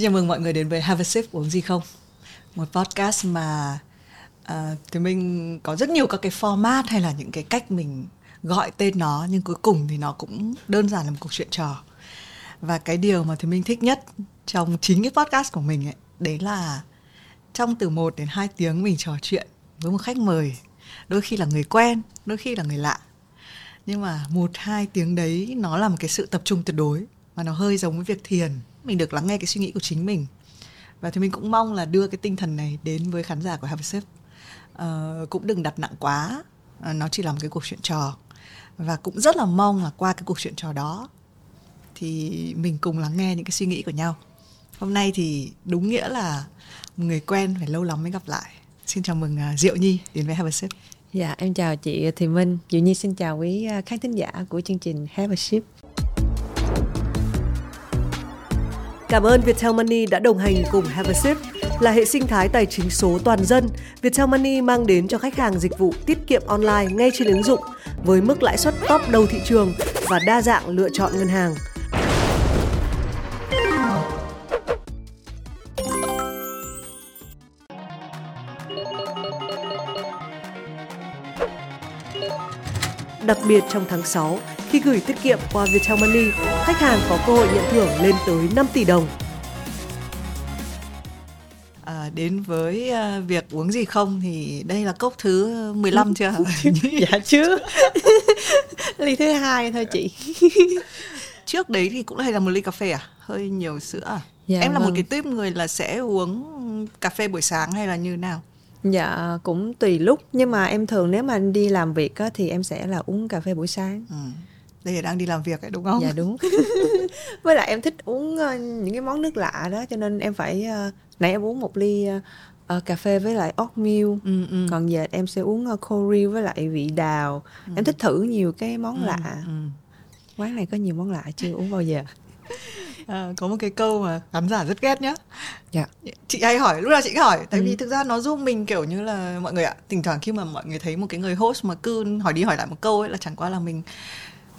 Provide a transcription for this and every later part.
Xin chào mừng mọi người đến với Have a Sip uống gì không? Một podcast mà uh, thì mình có rất nhiều các cái format hay là những cái cách mình gọi tên nó nhưng cuối cùng thì nó cũng đơn giản là một cuộc chuyện trò. Và cái điều mà thì mình thích nhất trong chính cái podcast của mình ấy, đấy là trong từ 1 đến 2 tiếng mình trò chuyện với một khách mời, đôi khi là người quen, đôi khi là người lạ. Nhưng mà một hai tiếng đấy nó là một cái sự tập trung tuyệt đối và nó hơi giống với việc thiền mình được lắng nghe cái suy nghĩ của chính mình. Và thì mình cũng mong là đưa cái tinh thần này đến với khán giả của Have a Sip. Uh, cũng đừng đặt nặng quá. Uh, nó chỉ là một cái cuộc chuyện trò. Và cũng rất là mong là qua cái cuộc chuyện trò đó thì mình cùng lắng nghe những cái suy nghĩ của nhau. Hôm nay thì đúng nghĩa là một người quen phải lâu lắm mới gặp lại. Xin chào mừng uh, Diệu Nhi đến với Have a Sip. Dạ, em chào chị Thùy Minh. Diệu Nhi xin chào quý à, khán thính giả của chương trình Have a Sip. Cảm ơn Viettel Money đã đồng hành cùng Have a Sip. Là hệ sinh thái tài chính số toàn dân, Viettel Money mang đến cho khách hàng dịch vụ tiết kiệm online ngay trên ứng dụng với mức lãi suất top đầu thị trường và đa dạng lựa chọn ngân hàng. Đặc biệt trong tháng 6, khi gửi tiết kiệm qua Viettel Money, khách hàng có cơ hội nhận thưởng lên tới 5 tỷ đồng. À, đến với uh, việc uống gì không thì đây là cốc thứ 15 chưa? dạ chưa. ly thứ hai thôi chị. Trước đấy thì cũng hay là một ly cà phê à? Hơi nhiều sữa à? Dạ, em là vâng. một cái tiếp người là sẽ uống cà phê buổi sáng hay là như nào? Dạ cũng tùy lúc nhưng mà em thường nếu mà đi làm việc á, thì em sẽ là uống cà phê buổi sáng. Ừ đây là đang đi làm việc ấy đúng không dạ đúng với lại em thích uống uh, những cái món nước lạ đó cho nên em phải uh, nãy em uống một ly uh, cà phê với lại oatmeal ừ, ừ. còn giờ em sẽ uống uh, curry với lại vị đào ừ. em thích thử nhiều cái món ừ, lạ ừ. quán này có nhiều món lạ chưa uống bao giờ À, có một cái câu mà khán giả rất ghét nhá dạ. chị hay hỏi lúc nào chị hỏi tại ừ. vì thực ra nó giúp mình kiểu như là mọi người ạ thỉnh thoảng khi mà mọi người thấy một cái người host mà cứ hỏi đi hỏi lại một câu ấy là chẳng qua là mình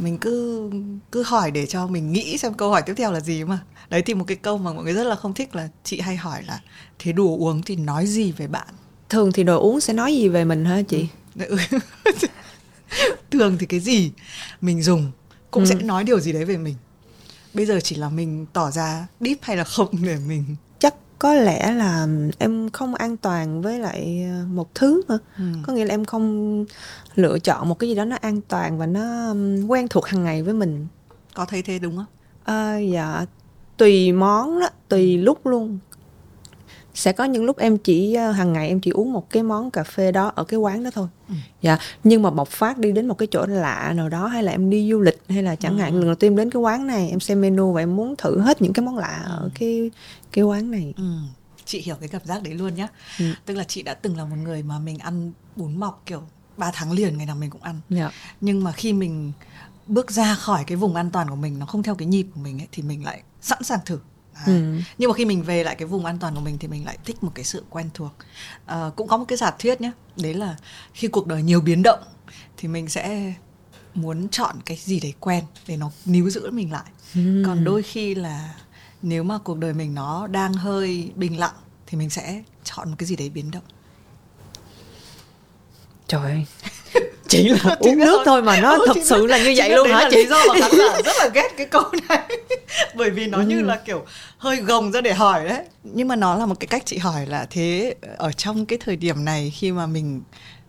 mình cứ cứ hỏi để cho mình nghĩ xem câu hỏi tiếp theo là gì mà. Đấy thì một cái câu mà mọi người rất là không thích là chị hay hỏi là thế đồ uống thì nói gì về bạn? Thường thì đồ uống sẽ nói gì về mình hả chị? Ừ. thường thì cái gì mình dùng cũng ừ. sẽ nói điều gì đấy về mình. Bây giờ chỉ là mình tỏ ra deep hay là không để mình có lẽ là em không an toàn với lại ờ, một thứ nữa. Ừ. có nghĩa là em không lựa chọn một cái gì đó nó an toàn và nó quen thuộc hàng ngày với mình. Có thấy thế đúng không? À, dạ tùy món đó tùy lúc luôn sẽ có những lúc em chỉ ờ, hàng ngày em chỉ uống một cái món cà phê đó ở cái quán đó thôi ừ. dạ nhưng mà bộc phát đi đến một cái chỗ lạ nào đó hay là em đi du lịch hay là chẳng ừ. hạn lần đầu tiên đến cái quán này em xem menu và em muốn thử hết những cái món lạ ừ. ở cái cái quán này ừ. chị hiểu cái cảm giác đấy luôn nhá ừ. tức là chị đã từng là một người mà mình ăn bún mọc kiểu 3 tháng liền ngày nào mình cũng ăn dạ. nhưng mà khi mình bước ra khỏi cái vùng an toàn của mình nó không theo cái nhịp của mình ấy thì mình lại sẵn sàng thử Ừ. nhưng mà khi mình về lại cái vùng an toàn của mình thì mình lại thích một cái sự quen thuộc. À, cũng có một cái giả thuyết nhé đấy là khi cuộc đời nhiều biến động thì mình sẽ muốn chọn cái gì đấy quen để nó níu giữ mình lại. Ừ. còn đôi khi là nếu mà cuộc đời mình nó đang hơi bình lặng thì mình sẽ chọn một cái gì đấy biến động. Trời ơi chỉ là uống nước rồi. thôi mà nó ừ, thật sự là như vậy luôn hả chị? lý do mà khán giả rất là ghét cái câu này bởi vì nó ừ. như là kiểu hơi gồng ra để hỏi đấy nhưng mà nó là một cái cách chị hỏi là thế ở trong cái thời điểm này khi mà mình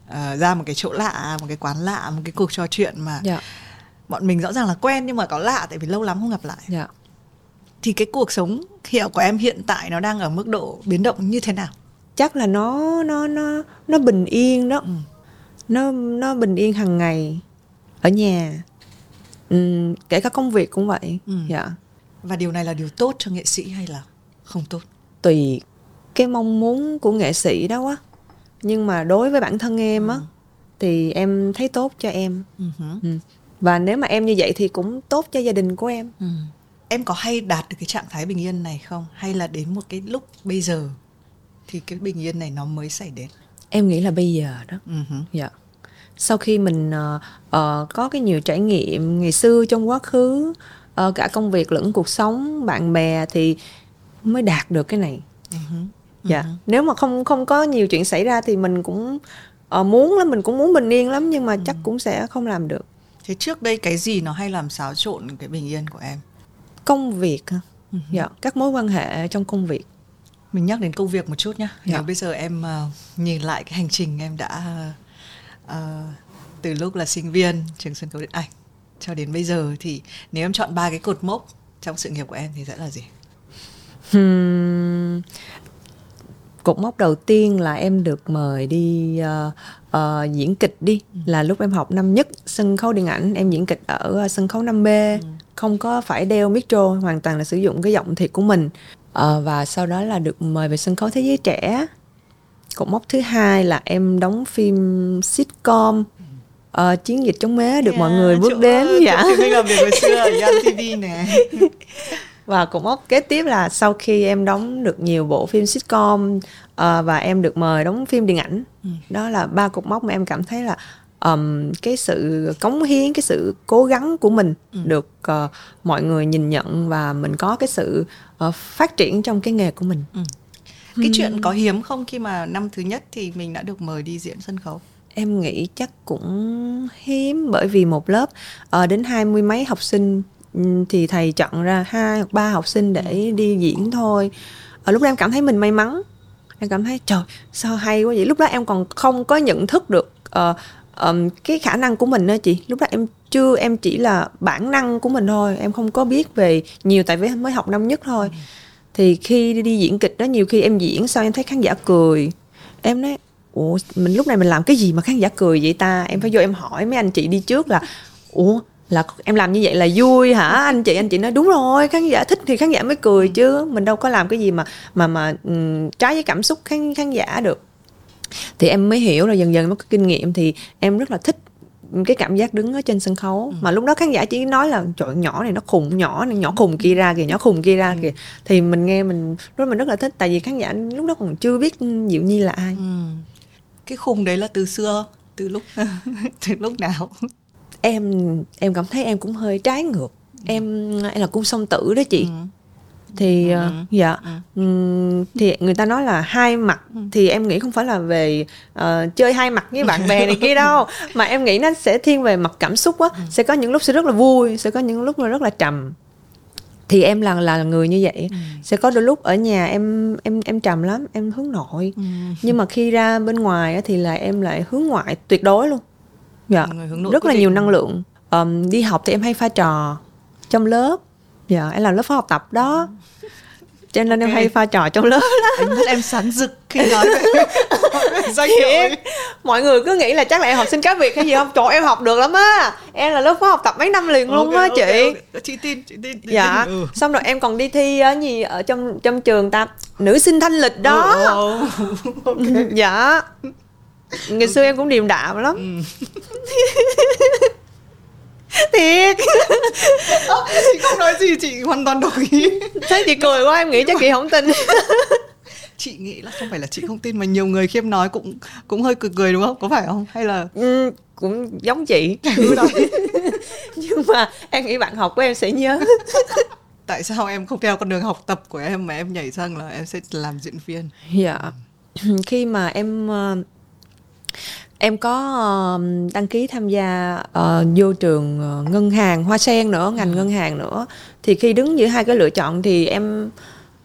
uh, ra một cái chỗ lạ một cái quán lạ một cái cuộc trò chuyện mà dạ. bọn mình rõ ràng là quen nhưng mà có lạ tại vì lâu lắm không gặp lại dạ. thì cái cuộc sống hiệu của em hiện tại nó đang ở mức độ biến động như thế nào chắc là nó nó nó nó bình yên đó ừ nó nó bình yên hàng ngày ở nhà ừ, kể cả công việc cũng vậy ừ. dạ và điều này là điều tốt cho nghệ sĩ hay là không tốt tùy cái mong muốn của nghệ sĩ đó á nhưng mà đối với bản thân em á ừ. thì em thấy tốt cho em ừ. Ừ. và nếu mà em như vậy thì cũng tốt cho gia đình của em ừ. em có hay đạt được cái trạng thái bình yên này không hay là đến một cái lúc bây giờ thì cái bình yên này nó mới xảy đến em nghĩ là bây giờ đó. Uh-huh. dạ. Sau khi mình uh, uh, có cái nhiều trải nghiệm ngày xưa trong quá khứ uh, cả công việc lẫn cuộc sống bạn bè thì mới đạt được cái này. Dạ. nếu mà không không có nhiều chuyện xảy ra thì mình cũng uh, muốn lắm mình cũng muốn bình yên lắm nhưng mà chắc cũng sẽ không làm được. Thế trước đây cái gì nó hay làm xáo trộn cái bình yên của em? Công việc hả? dạ. Các mối quan hệ trong công việc mình nhắc đến công việc một chút nhé Dạ. nếu bây giờ em ờ, nhìn lại cái hành trình em đã ờ, từ lúc là sinh viên trường sân khấu điện ảnh cho đến bây giờ thì nếu em chọn ba cái cột mốc trong sự nghiệp của em thì sẽ là gì? Hmm, cột mốc đầu tiên là em được mời đi ờ, ờ, diễn kịch đi. Là lúc em học năm nhất sân khấu điện ảnh em diễn kịch ở sân khấu 5B không có phải đeo micro hoàn toàn là sử dụng cái giọng thiệt của mình Ờ, và sau đó là được mời về sân khấu thế giới trẻ. Cột mốc thứ hai là em đóng phim sitcom. Ờ, chiến dịch chống mế được mọi người bước đến. dạ. dạ mình làm việc hồi xưa ở TV nè. Và cột mốc kế tiếp là sau khi em đóng được nhiều bộ phim sitcom ờ, và em được mời đóng phim điện ảnh. Đó là ba cột mốc mà em cảm thấy là ừm, cái sự cống hiến cái sự cố gắng của mình được ờ, mọi người nhìn nhận và mình có cái sự ờ, phát triển trong cái nghề của mình. Cái chuyện có hiếm không khi mà năm thứ nhất thì mình đã được mời đi diễn sân khấu? Em nghĩ chắc cũng hiếm bởi vì một lớp ờ, đến hai mươi mấy học sinh thì thầy chọn ra hai hoặc ba học sinh để đi diễn thôi. Ở lúc đó em cảm thấy mình may mắn. Em cảm thấy trời sao hay quá vậy? Lúc đó em còn không có nhận thức được ờ, ờm, cái khả năng của mình đó chị lúc đó em chưa em chỉ là bản năng của mình thôi em không có biết về nhiều tại vì mới học năm nhất thôi. Thì khi đi, đi diễn kịch đó nhiều khi em diễn sao em thấy khán giả cười. Em nói ủa mình lúc này mình làm cái gì mà khán giả cười vậy ta? Em phải vô em hỏi mấy anh chị đi trước là ủa là em làm như vậy là vui hả? Anh chị anh chị nói đúng rồi khán giả thích thì khán giả mới cười chứ mình đâu có làm cái gì mà mà mà ừm, trái với cảm xúc khán khán giả được thì em mới hiểu là dần dần mới có kinh nghiệm thì em rất là thích cái cảm giác đứng ở trên sân khấu. Mà lúc đó khán giả chỉ nói là trời nhỏ này nó khùng nhỏ này nhỏ khùng kia ra kìa nhỏ khùng kia ra kìa. Thì mình nghe mình lúc mình rất là thích tại vì khán giả lúc đó còn chưa biết diệu nhi là ai. Cái khùng đấy là từ xưa từ lúc từ lúc nào? Em em cảm thấy em cũng hơi trái ngược. Em em là cung song tử đó chị thì ờ, dạ. Ừm, thì người ta nói là hai mặt thì em nghĩ không phải là về ờ, chơi hai mặt với bạn bè này kia đâu. Mà em nghĩ nó sẽ thiên về mặt cảm xúc á sẽ có những lúc sẽ rất là vui sẽ có những lúc mà rất là trầm. Thì em là là người như vậy sẽ có đôi lúc ở nhà em em em trầm lắm em hướng nội. Nhưng mà khi ra bên ngoài á, thì là em lại hướng ngoại tuyệt đối luôn. Dạ. Rất là nhiều năng lượng. Ờm, đi học thì em hay pha trò trong lớp dạ em làm lớp phó học tập đó. Cho nên em hay pha trò trong lớp anh mắt em sáng rực khi nói em ấy. mọi người cứ nghĩ là chắc là em học sinh cá biệt hay gì không? Trời em học được lắm á. Em là lớp phó học tập mấy năm liền luôn á ok, chị. ok. chị tin chị tin chị dạ. tin. Ừ. xong rồi em còn đi thi ở gì ở trong trong trường ta? Nữ sinh thanh lịch đó. Ừ, ừ, ok. dạ. Ngày xưa em cũng điềm đạm lắm thiệt. Chị không nói gì chị hoàn toàn đồng ý. Thấy chị cười quá em nghĩ chắc chị không tin. Chị nghĩ là không phải là chị không tin mà nhiều người khi em nói cũng cũng hơi cười cười đúng không? Có phải không? Hay là ừ, cũng giống chị. Nhưng mà em nghĩ bạn học của em sẽ nhớ. Tại sao em không theo con đường học tập của em mà em nhảy sang là em sẽ làm diễn viên? Dạ. Khi mà em ờ, em có đăng ký tham gia ờ, vô trường ờ, ngân hàng hoa sen nữa ngành ngân hàng nữa. Thì khi đứng giữa hai cái lựa chọn thì em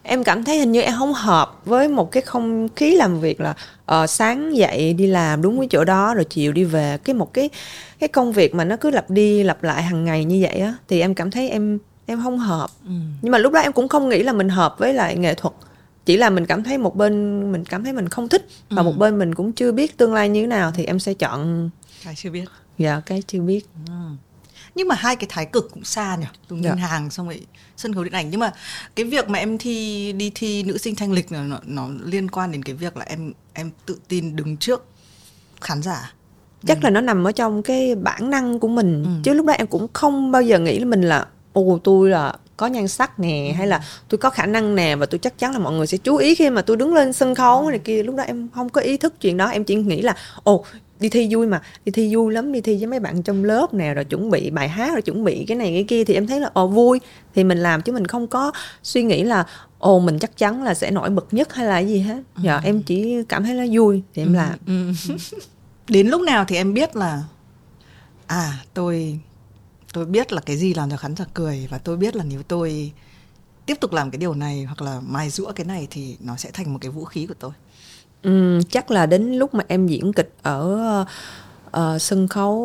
em cảm thấy hình như em không hợp với một cái không khí làm việc là ờ, sáng dậy đi làm đúng cái chỗ đó rồi chiều đi về. Cái một cái cái công việc mà nó cứ lặp đi lặp lại hàng ngày như vậy á thì em cảm thấy em em không hợp. Nhưng mà lúc đó em cũng không nghĩ là mình hợp với lại nghệ thuật chỉ là mình cảm thấy một bên mình cảm thấy mình không thích và một bên mình cũng chưa biết tương lai như thế nào thì em sẽ chọn cái chưa biết. Dạ cái chưa biết. Nhưng mà hai cái thái cực cũng xa nhỉ? Từ Dạ. ngân hàng xong rồi sân khấu điện ảnh. Nhưng mà cái việc mà em thi đi thi nữ sinh thanh lịch là nó, nó liên quan đến cái việc là em em tự tin đứng trước khán giả. Chắc là nó nằm ở trong cái bản năng của mình. Chứ lúc đó em cũng không bao giờ nghĩ là mình là ồ tôi là có nhan sắc nè hay là tôi có khả năng nè và tôi chắc chắn là mọi người sẽ chú ý khi mà tôi đứng lên sân khấu này kia. Lúc đó em không có ý thức chuyện đó em chỉ nghĩ là ồ đi thi vui mà đi thi vui lắm đi thi với mấy bạn trong lớp nè rồi chuẩn bị bài hát rồi chuẩn bị cái này cái kia thì em thấy là ồ vui. Thì mình làm chứ mình không có suy nghĩ là ồ mình chắc chắn là sẽ nổi bật nhất hay là gì hết. Dạ ừ. em chỉ cảm thấy nó vui thì em ừ, làm. Ừ. đến lúc nào thì em biết là à tôi tôi biết là cái gì làm cho khán giả cười và tôi biết là nếu tôi tiếp tục làm cái điều này hoặc là mài rũa cái này thì nó sẽ thành một cái vũ khí của tôi. Ừ, chắc là đến lúc mà em diễn kịch ở uh, sân khấu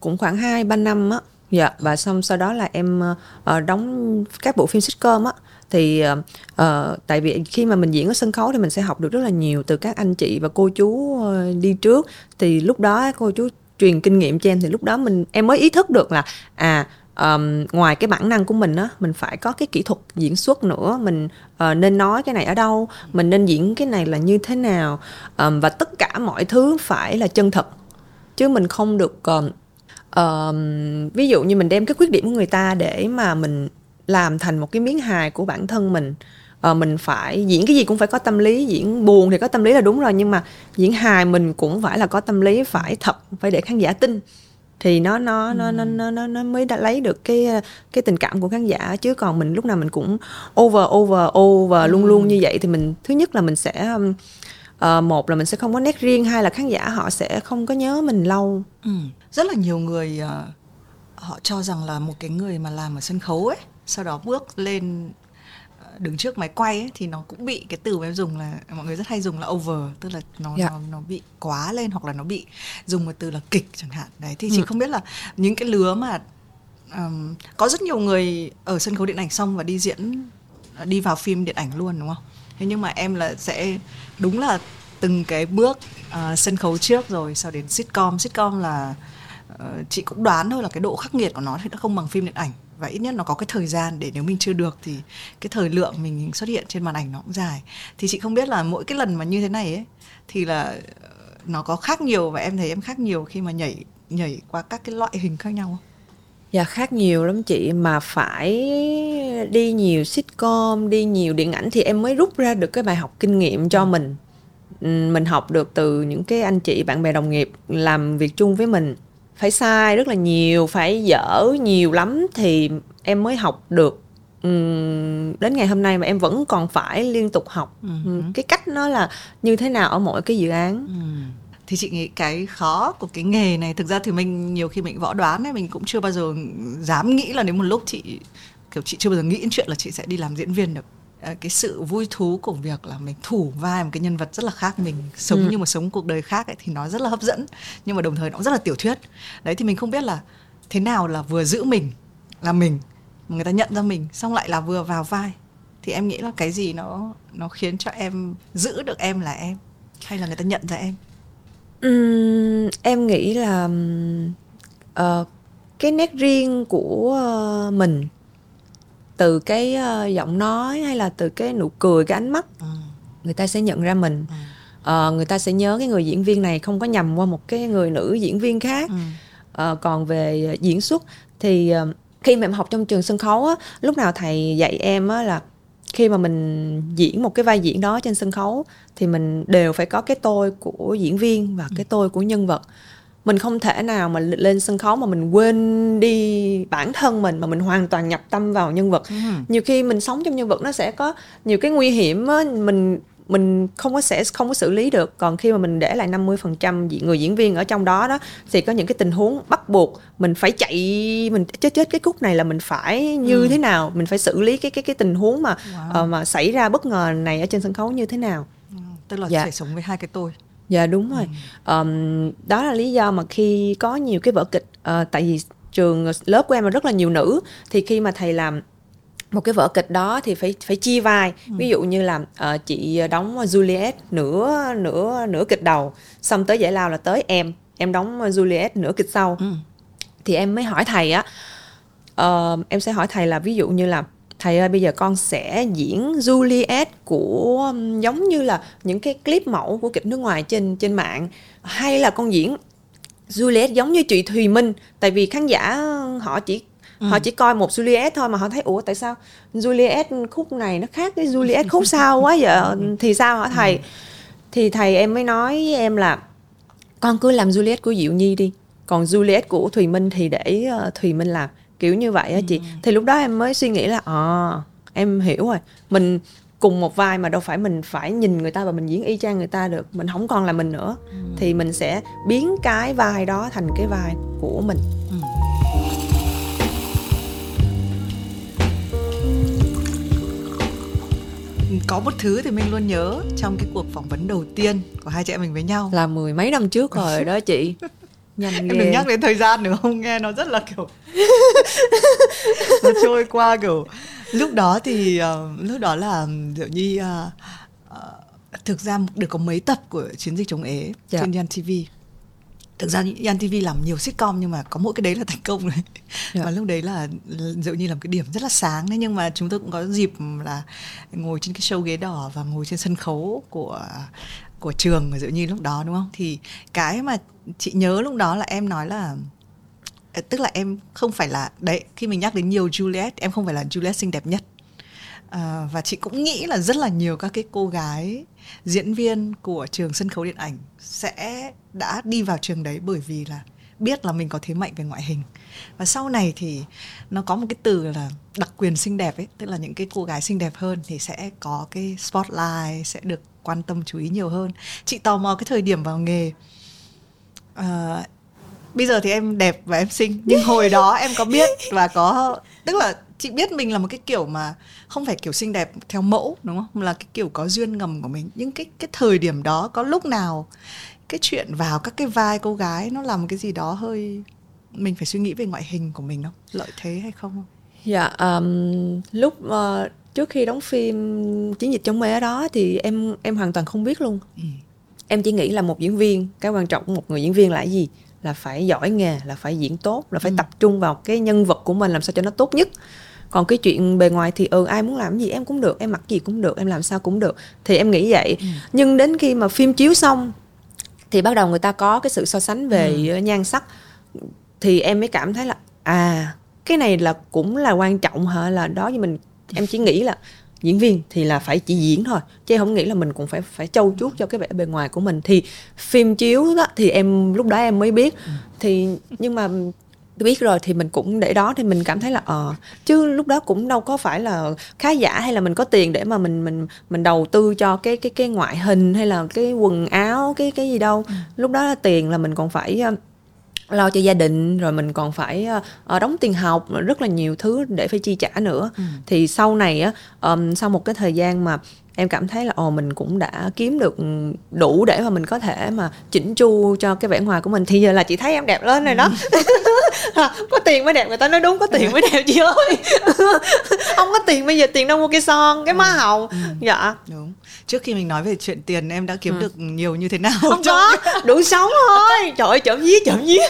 cũng khoảng hai ba năm á. Dạ và xong sau đó là em uh, đóng các bộ phim sitcom á. Thì uh, tại vì khi mà mình diễn ở sân khấu thì mình sẽ học được rất là nhiều từ các anh chị và cô chú uh, đi trước. Thì lúc đó cô chú truyền kinh nghiệm cho em thì lúc đó mình em mới ý thức được là à um, ngoài cái bản năng của mình á mình phải có cái kỹ thuật diễn xuất nữa mình uh, nên nói cái này ở đâu mình nên diễn cái này là như thế nào um, và tất cả mọi thứ phải là chân thật. Chứ mình không được um, um, ví dụ như mình đem cái khuyết điểm của người ta để mà mình làm thành một cái miếng hài của bản thân mình uh, mình phải diễn cái gì cũng phải có tâm lý diễn buồn thì có tâm lý là đúng rồi nhưng mà diễn hài mình cũng phải là có tâm lý phải thật phải để khán giả tin. Thì nó nó nó nó nó nó mới đã lấy được cái cái tình cảm của khán giả. Chứ còn mình lúc nào mình cũng over over over luôn luôn như vậy thì mình thứ nhất là mình sẽ uh, một là mình sẽ không có nét riêng hai là khán giả họ sẽ không có nhớ mình lâu. Ừ. rất là nhiều người uh, họ cho rằng là một cái người mà làm ở sân khấu ấy sau đó bước lên đứng trước máy quay ấy, thì nó cũng bị cái từ mà em dùng là mọi người rất hay dùng là over tức là nó yeah. Dạ. nó nó bị quá lên hoặc là nó bị dùng một từ là kịch chẳng hạn đấy thì ừ. chị không biết là những cái lứa mà um, có rất nhiều người ở sân khấu điện ảnh xong và đi diễn đi vào phim điện ảnh luôn đúng không thế nhưng mà em là sẽ đúng là từng cái bước uh, sân khấu trước rồi sau đến sitcom sitcom là uh, chị cũng đoán thôi là cái độ khắc nghiệt của nó thì nó không bằng phim điện ảnh và ít nhất nó có cái thời gian để nếu mình chưa được thì cái thời lượng mình xuất hiện trên màn ảnh nó cũng dài thì chị không biết là mỗi cái lần mà như thế này ấy thì là ờ, nó có khác nhiều và em thấy em khác nhiều khi mà nhảy nhảy qua các cái loại hình khác nhau không? Dạ khác nhiều lắm chị mà phải đi nhiều sitcom, đi nhiều điện ảnh thì em mới rút ra được cái bài học kinh nghiệm cho mình. Mình học được từ những cái anh chị bạn bè đồng nghiệp làm việc chung với mình phải sai rất là nhiều phải dở nhiều lắm thì em mới học được. Đến ngày hôm nay mà em vẫn còn phải liên tục học. Uh-huh. cái cách nó là như thế nào ở mỗi cái dự án. Uh thì chị nghĩ cái khó của cái nghề này thực ra thì mình nhiều khi mình võ đoán ấy mình cũng chưa bao giờ dám nghĩ là đến một lúc chị kiểu chị chưa bao giờ nghĩ đến chuyện là chị sẽ đi làm diễn viên được cái sự vui thú của việc là mình thủ vai một cái nhân vật rất là khác mình sống ừ. như một sống cuộc đời khác ấy thì nó rất là hấp dẫn. Nhưng mà đồng thời nó cũng rất là tiểu thuyết. Đấy thì mình không biết là thế nào là vừa giữ mình là mình mà người ta nhận ra mình xong lại là vừa vào vai. Thì em nghĩ là cái gì nó nó khiến cho em giữ được em là em hay là người ta nhận ra em? Uhm, em nghĩ là uh, cái nét riêng của uh, mình từ cái uh, giọng nói hay là từ cái nụ cười cái ánh mắt ừ. người ta sẽ nhận ra mình ừ. uh, người ta sẽ nhớ cái người diễn viên này không có nhầm qua một cái người nữ diễn viên khác ừ. uh, còn về diễn xuất thì uh, khi mà em học trong trường sân khấu á lúc nào thầy dạy em á là khi mà mình diễn một cái vai diễn đó trên sân khấu thì mình đều phải có cái tôi của diễn viên và cái tôi của nhân vật mình không thể nào mà lên sân khấu mà mình quên đi bản thân mình mà mình hoàn toàn nhập tâm vào nhân vật ừ. nhiều khi mình sống trong nhân vật nó sẽ có nhiều cái nguy hiểm á mình mình không có sẽ không có xử lý được còn khi mà mình để lại 50% người diễn viên ở trong đó đó thì có những cái tình huống bắt buộc mình phải chạy mình chết chết cái khúc này là mình phải như ừ. thế nào mình phải xử lý cái cái cái tình huống mà wow. uh, mà xảy ra bất ngờ này ở trên sân khấu như thế nào ừ, tức là dạ. phải sống với hai cái tôi dạ đúng rồi ừ. um, đó là lý do mà khi có nhiều cái vở kịch uh, tại vì trường lớp của em là rất là nhiều nữ thì khi mà thầy làm một cái vở kịch đó thì phải phải chia vai ừ. ví dụ như là uh, chị đóng Juliet nửa nửa nửa kịch đầu xong tới giải lao là tới em em đóng Juliet nửa kịch sau ừ. thì em mới hỏi thầy á uh, em sẽ hỏi thầy là ví dụ như là thầy ơi bây giờ con sẽ diễn Juliet của giống như là những cái clip mẫu của kịch nước ngoài trên trên mạng. Hay là con diễn Juliet giống như chị Thùy Minh tại vì khán giả họ chỉ ừ. họ chỉ coi một Juliet thôi mà họ thấy ủa tại sao Juliet khúc này nó khác cái Juliet khúc sau quá vậy? Thì sao hả thầy? Thì thầy em mới nói với em là con cứ làm Juliet của Diệu Nhi đi còn Juliet của Thùy Minh thì để uh, Thùy Minh làm kiểu như vậy á chị. Ừ. thì lúc đó em mới suy nghĩ là à em hiểu rồi. Mình cùng một vai mà đâu phải mình phải nhìn người ta và mình diễn y chang người ta được. Mình không còn là mình nữa. Ừ. thì mình sẽ biến cái vai đó thành cái vai của mình. Ừ. có một thứ thì mình luôn nhớ trong cái cuộc phỏng vấn đầu tiên của hai chị em mình với nhau. Là mười mấy năm trước rồi đó chị nhanh em đừng nhắc đến thời gian nữa không? Nghe nó rất là kiểu nó trôi qua kiểu. Lúc đó thì uh, lúc đó là kiểu như uh, uh, thực ra được có mấy tập của chiến dịch chống ế dạ. trên Yan TV thực ra Yan TV làm nhiều sitcom nhưng mà có mỗi cái đấy là thành công đấy. Yeah. và lúc đấy là dường như là một cái điểm rất là sáng đấy. Nhưng mà chúng tôi cũng có dịp là ngồi trên cái show ghế đỏ và ngồi trên sân khấu của của trường ở dựa như lúc đó đúng không? Thì cái mà chị nhớ lúc đó là em nói là ờ, tức là em không phải là đấy khi mình nhắc đến nhiều Juliet em không phải là Juliet xinh đẹp nhất. À, và chị cũng nghĩ là rất là nhiều các cái cô gái diễn viên của trường sân khấu điện ảnh sẽ đã đi vào trường đấy bởi vì là biết là mình có thế mạnh về ngoại hình. Và sau này thì nó có một cái từ là đặc quyền xinh đẹp ấy tức là những cái cô gái xinh đẹp hơn thì sẽ có cái spotlight sẽ được quan tâm chú ý nhiều hơn. Chị tò mò cái thời điểm vào nghề uh, bây giờ thì em đẹp và em xinh nhưng hồi đó em có biết và có tức là chị biết mình là một cái kiểu mà không phải kiểu xinh đẹp theo mẫu đúng không? Là cái kiểu có duyên ngầm của mình. Nhưng cái cái thời điểm đó có lúc nào cái chuyện vào các cái vai cô gái nó làm cái gì đó hơi mình phải suy nghĩ về ngoại hình của mình không? Lợi thế hay không dạ um, lúc uh, trước khi đóng phim chiến dịch chống mê đó thì em em hoàn toàn không biết luôn. Ừ. em chỉ nghĩ là một diễn viên cái quan trọng của một người diễn viên là cái gì là phải giỏi nghề là phải diễn tốt là phải ừ. tập trung vào cái nhân vật của mình làm sao cho nó tốt nhất còn cái chuyện bề ngoài thì ừ ai muốn làm gì em cũng được em mặc gì cũng được em làm sao cũng được thì em nghĩ vậy ừ. nhưng đến khi mà phim chiếu xong thì bắt đầu người ta có cái sự so sánh về ừ. nhan sắc thì em mới cảm thấy là à cái này là cũng là quan trọng hả là đó như mình em chỉ nghĩ là diễn viên thì là phải chỉ diễn thôi chứ không nghĩ là mình cũng phải phải trau chuốt cho cái vẻ bề ngoài của mình thì phim chiếu đó thì em lúc đó em mới biết ừ. thì nhưng mà biết rồi thì mình cũng để đó thì mình cảm thấy là ờ à, chứ lúc đó cũng đâu có phải là khá giả hay là mình có tiền để mà mình mình mình đầu tư cho cái cái cái ngoại hình hay là cái quần áo cái cái gì đâu ừ. lúc đó là tiền là mình còn phải lo cho gia đình rồi mình còn phải uh, đóng tiền học rất là nhiều thứ để phải chi trả nữa ừ. thì sau này á um, sau một cái thời gian mà em cảm thấy là ồ mình cũng đã kiếm được đủ để mà mình có thể mà chỉnh chu cho cái vẻ ngoài của mình thì giờ là chị thấy em đẹp lên rồi đó ừ. có tiền mới đẹp người ta nói đúng có tiền mới đẹp chị ơi không có tiền bây giờ tiền đâu mua cái son cái má ừ. hồng ừ. dạ đúng trước khi mình nói về chuyện tiền em đã kiếm ừ. được nhiều như thế nào không có đủ sống thôi trời ơi chậm dí chậm dí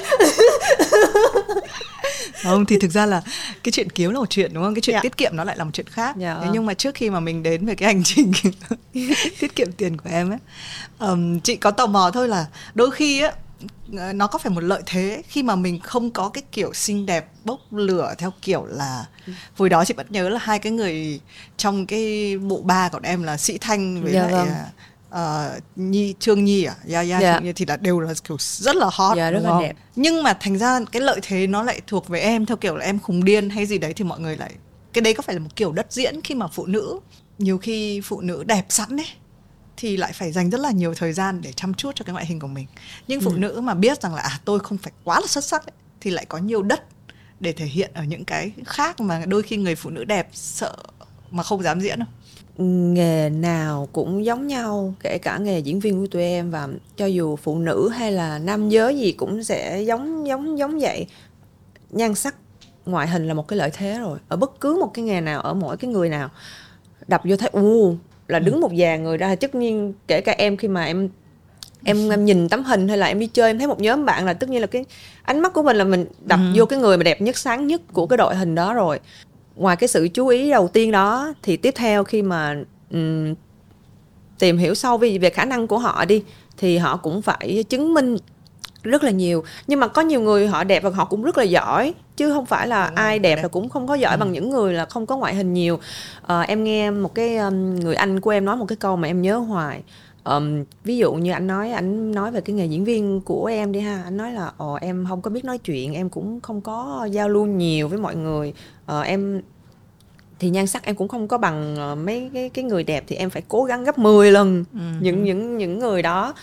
không thì thực ra là cái chuyện kiếm là một chuyện đúng không cái chuyện dạ. tiết kiệm nó lại là một chuyện khác dạ. thế nhưng mà trước khi mà mình đến về cái hành trình tiết kiệm tiền của em ấy um, chị có tò mò thôi là đôi khi á nó có phải một lợi thế khi mà mình không có cái kiểu xinh đẹp bốc lửa theo kiểu là hồi đó chị vẫn nhớ là hai cái người trong cái bộ ba của em là sĩ thanh với dạ, lại vâng. uh, nhi trương nhi à? Ya ya yeah. nhi thì là đều là kiểu rất là hot yeah, rất là đẹp. Nhưng mà thành ra cái lợi thế nó lại thuộc về em theo kiểu là em khùng điên hay gì đấy thì mọi người lại cái đấy có phải là một kiểu đất diễn khi mà phụ nữ nhiều khi phụ nữ đẹp sẵn đấy thì lại phải dành rất là nhiều thời gian để chăm chút cho cái ngoại hình của mình. Nhưng phụ ừ. nữ mà biết rằng là à tôi không phải quá là xuất sắc ấy, thì lại có nhiều đất để thể hiện ở những cái khác mà đôi khi người phụ nữ đẹp sợ mà không dám diễn đâu. Nghề nào cũng giống nhau kể cả nghề diễn viên của tụi em và cho dù phụ nữ hay là nam giới gì cũng sẽ giống giống giống vậy. Nhan sắc ngoại hình là một cái lợi thế rồi. Ở bất cứ một cái nghề nào ở mỗi cái người nào đập vô thấy u là đứng ừ. một vài người ra tất nhiên kể cả em khi mà em em em nhìn tấm hình hay là em đi chơi em thấy một nhóm bạn là tất nhiên là cái ánh mắt của mình là mình đập ừ. vô cái người mà đẹp nhất sáng nhất của cái đội hình đó rồi ngoài cái sự chú ý đầu tiên đó thì tiếp theo khi mà um, tìm hiểu sâu về về khả năng của họ đi thì họ cũng phải chứng minh rất là nhiều. Nhưng mà có nhiều người họ đẹp và họ cũng rất là giỏi chứ không phải là ừ, ai đẹp, đẹp. là cũng không có giỏi ừ. bằng những người là không có ngoại hình nhiều. À, em nghe một cái um, người anh của em nói một cái câu mà em nhớ hoài. Um, ví dụ như anh nói anh nói về cái nghề diễn viên của em đi ha. Anh nói là ồ em không có biết nói chuyện em cũng không có giao lưu nhiều với mọi người. Uh, em thì nhan sắc em cũng không có bằng ờ, mấy cái cái người đẹp thì em phải cố gắng gấp 10 lần ừ. những những những người đó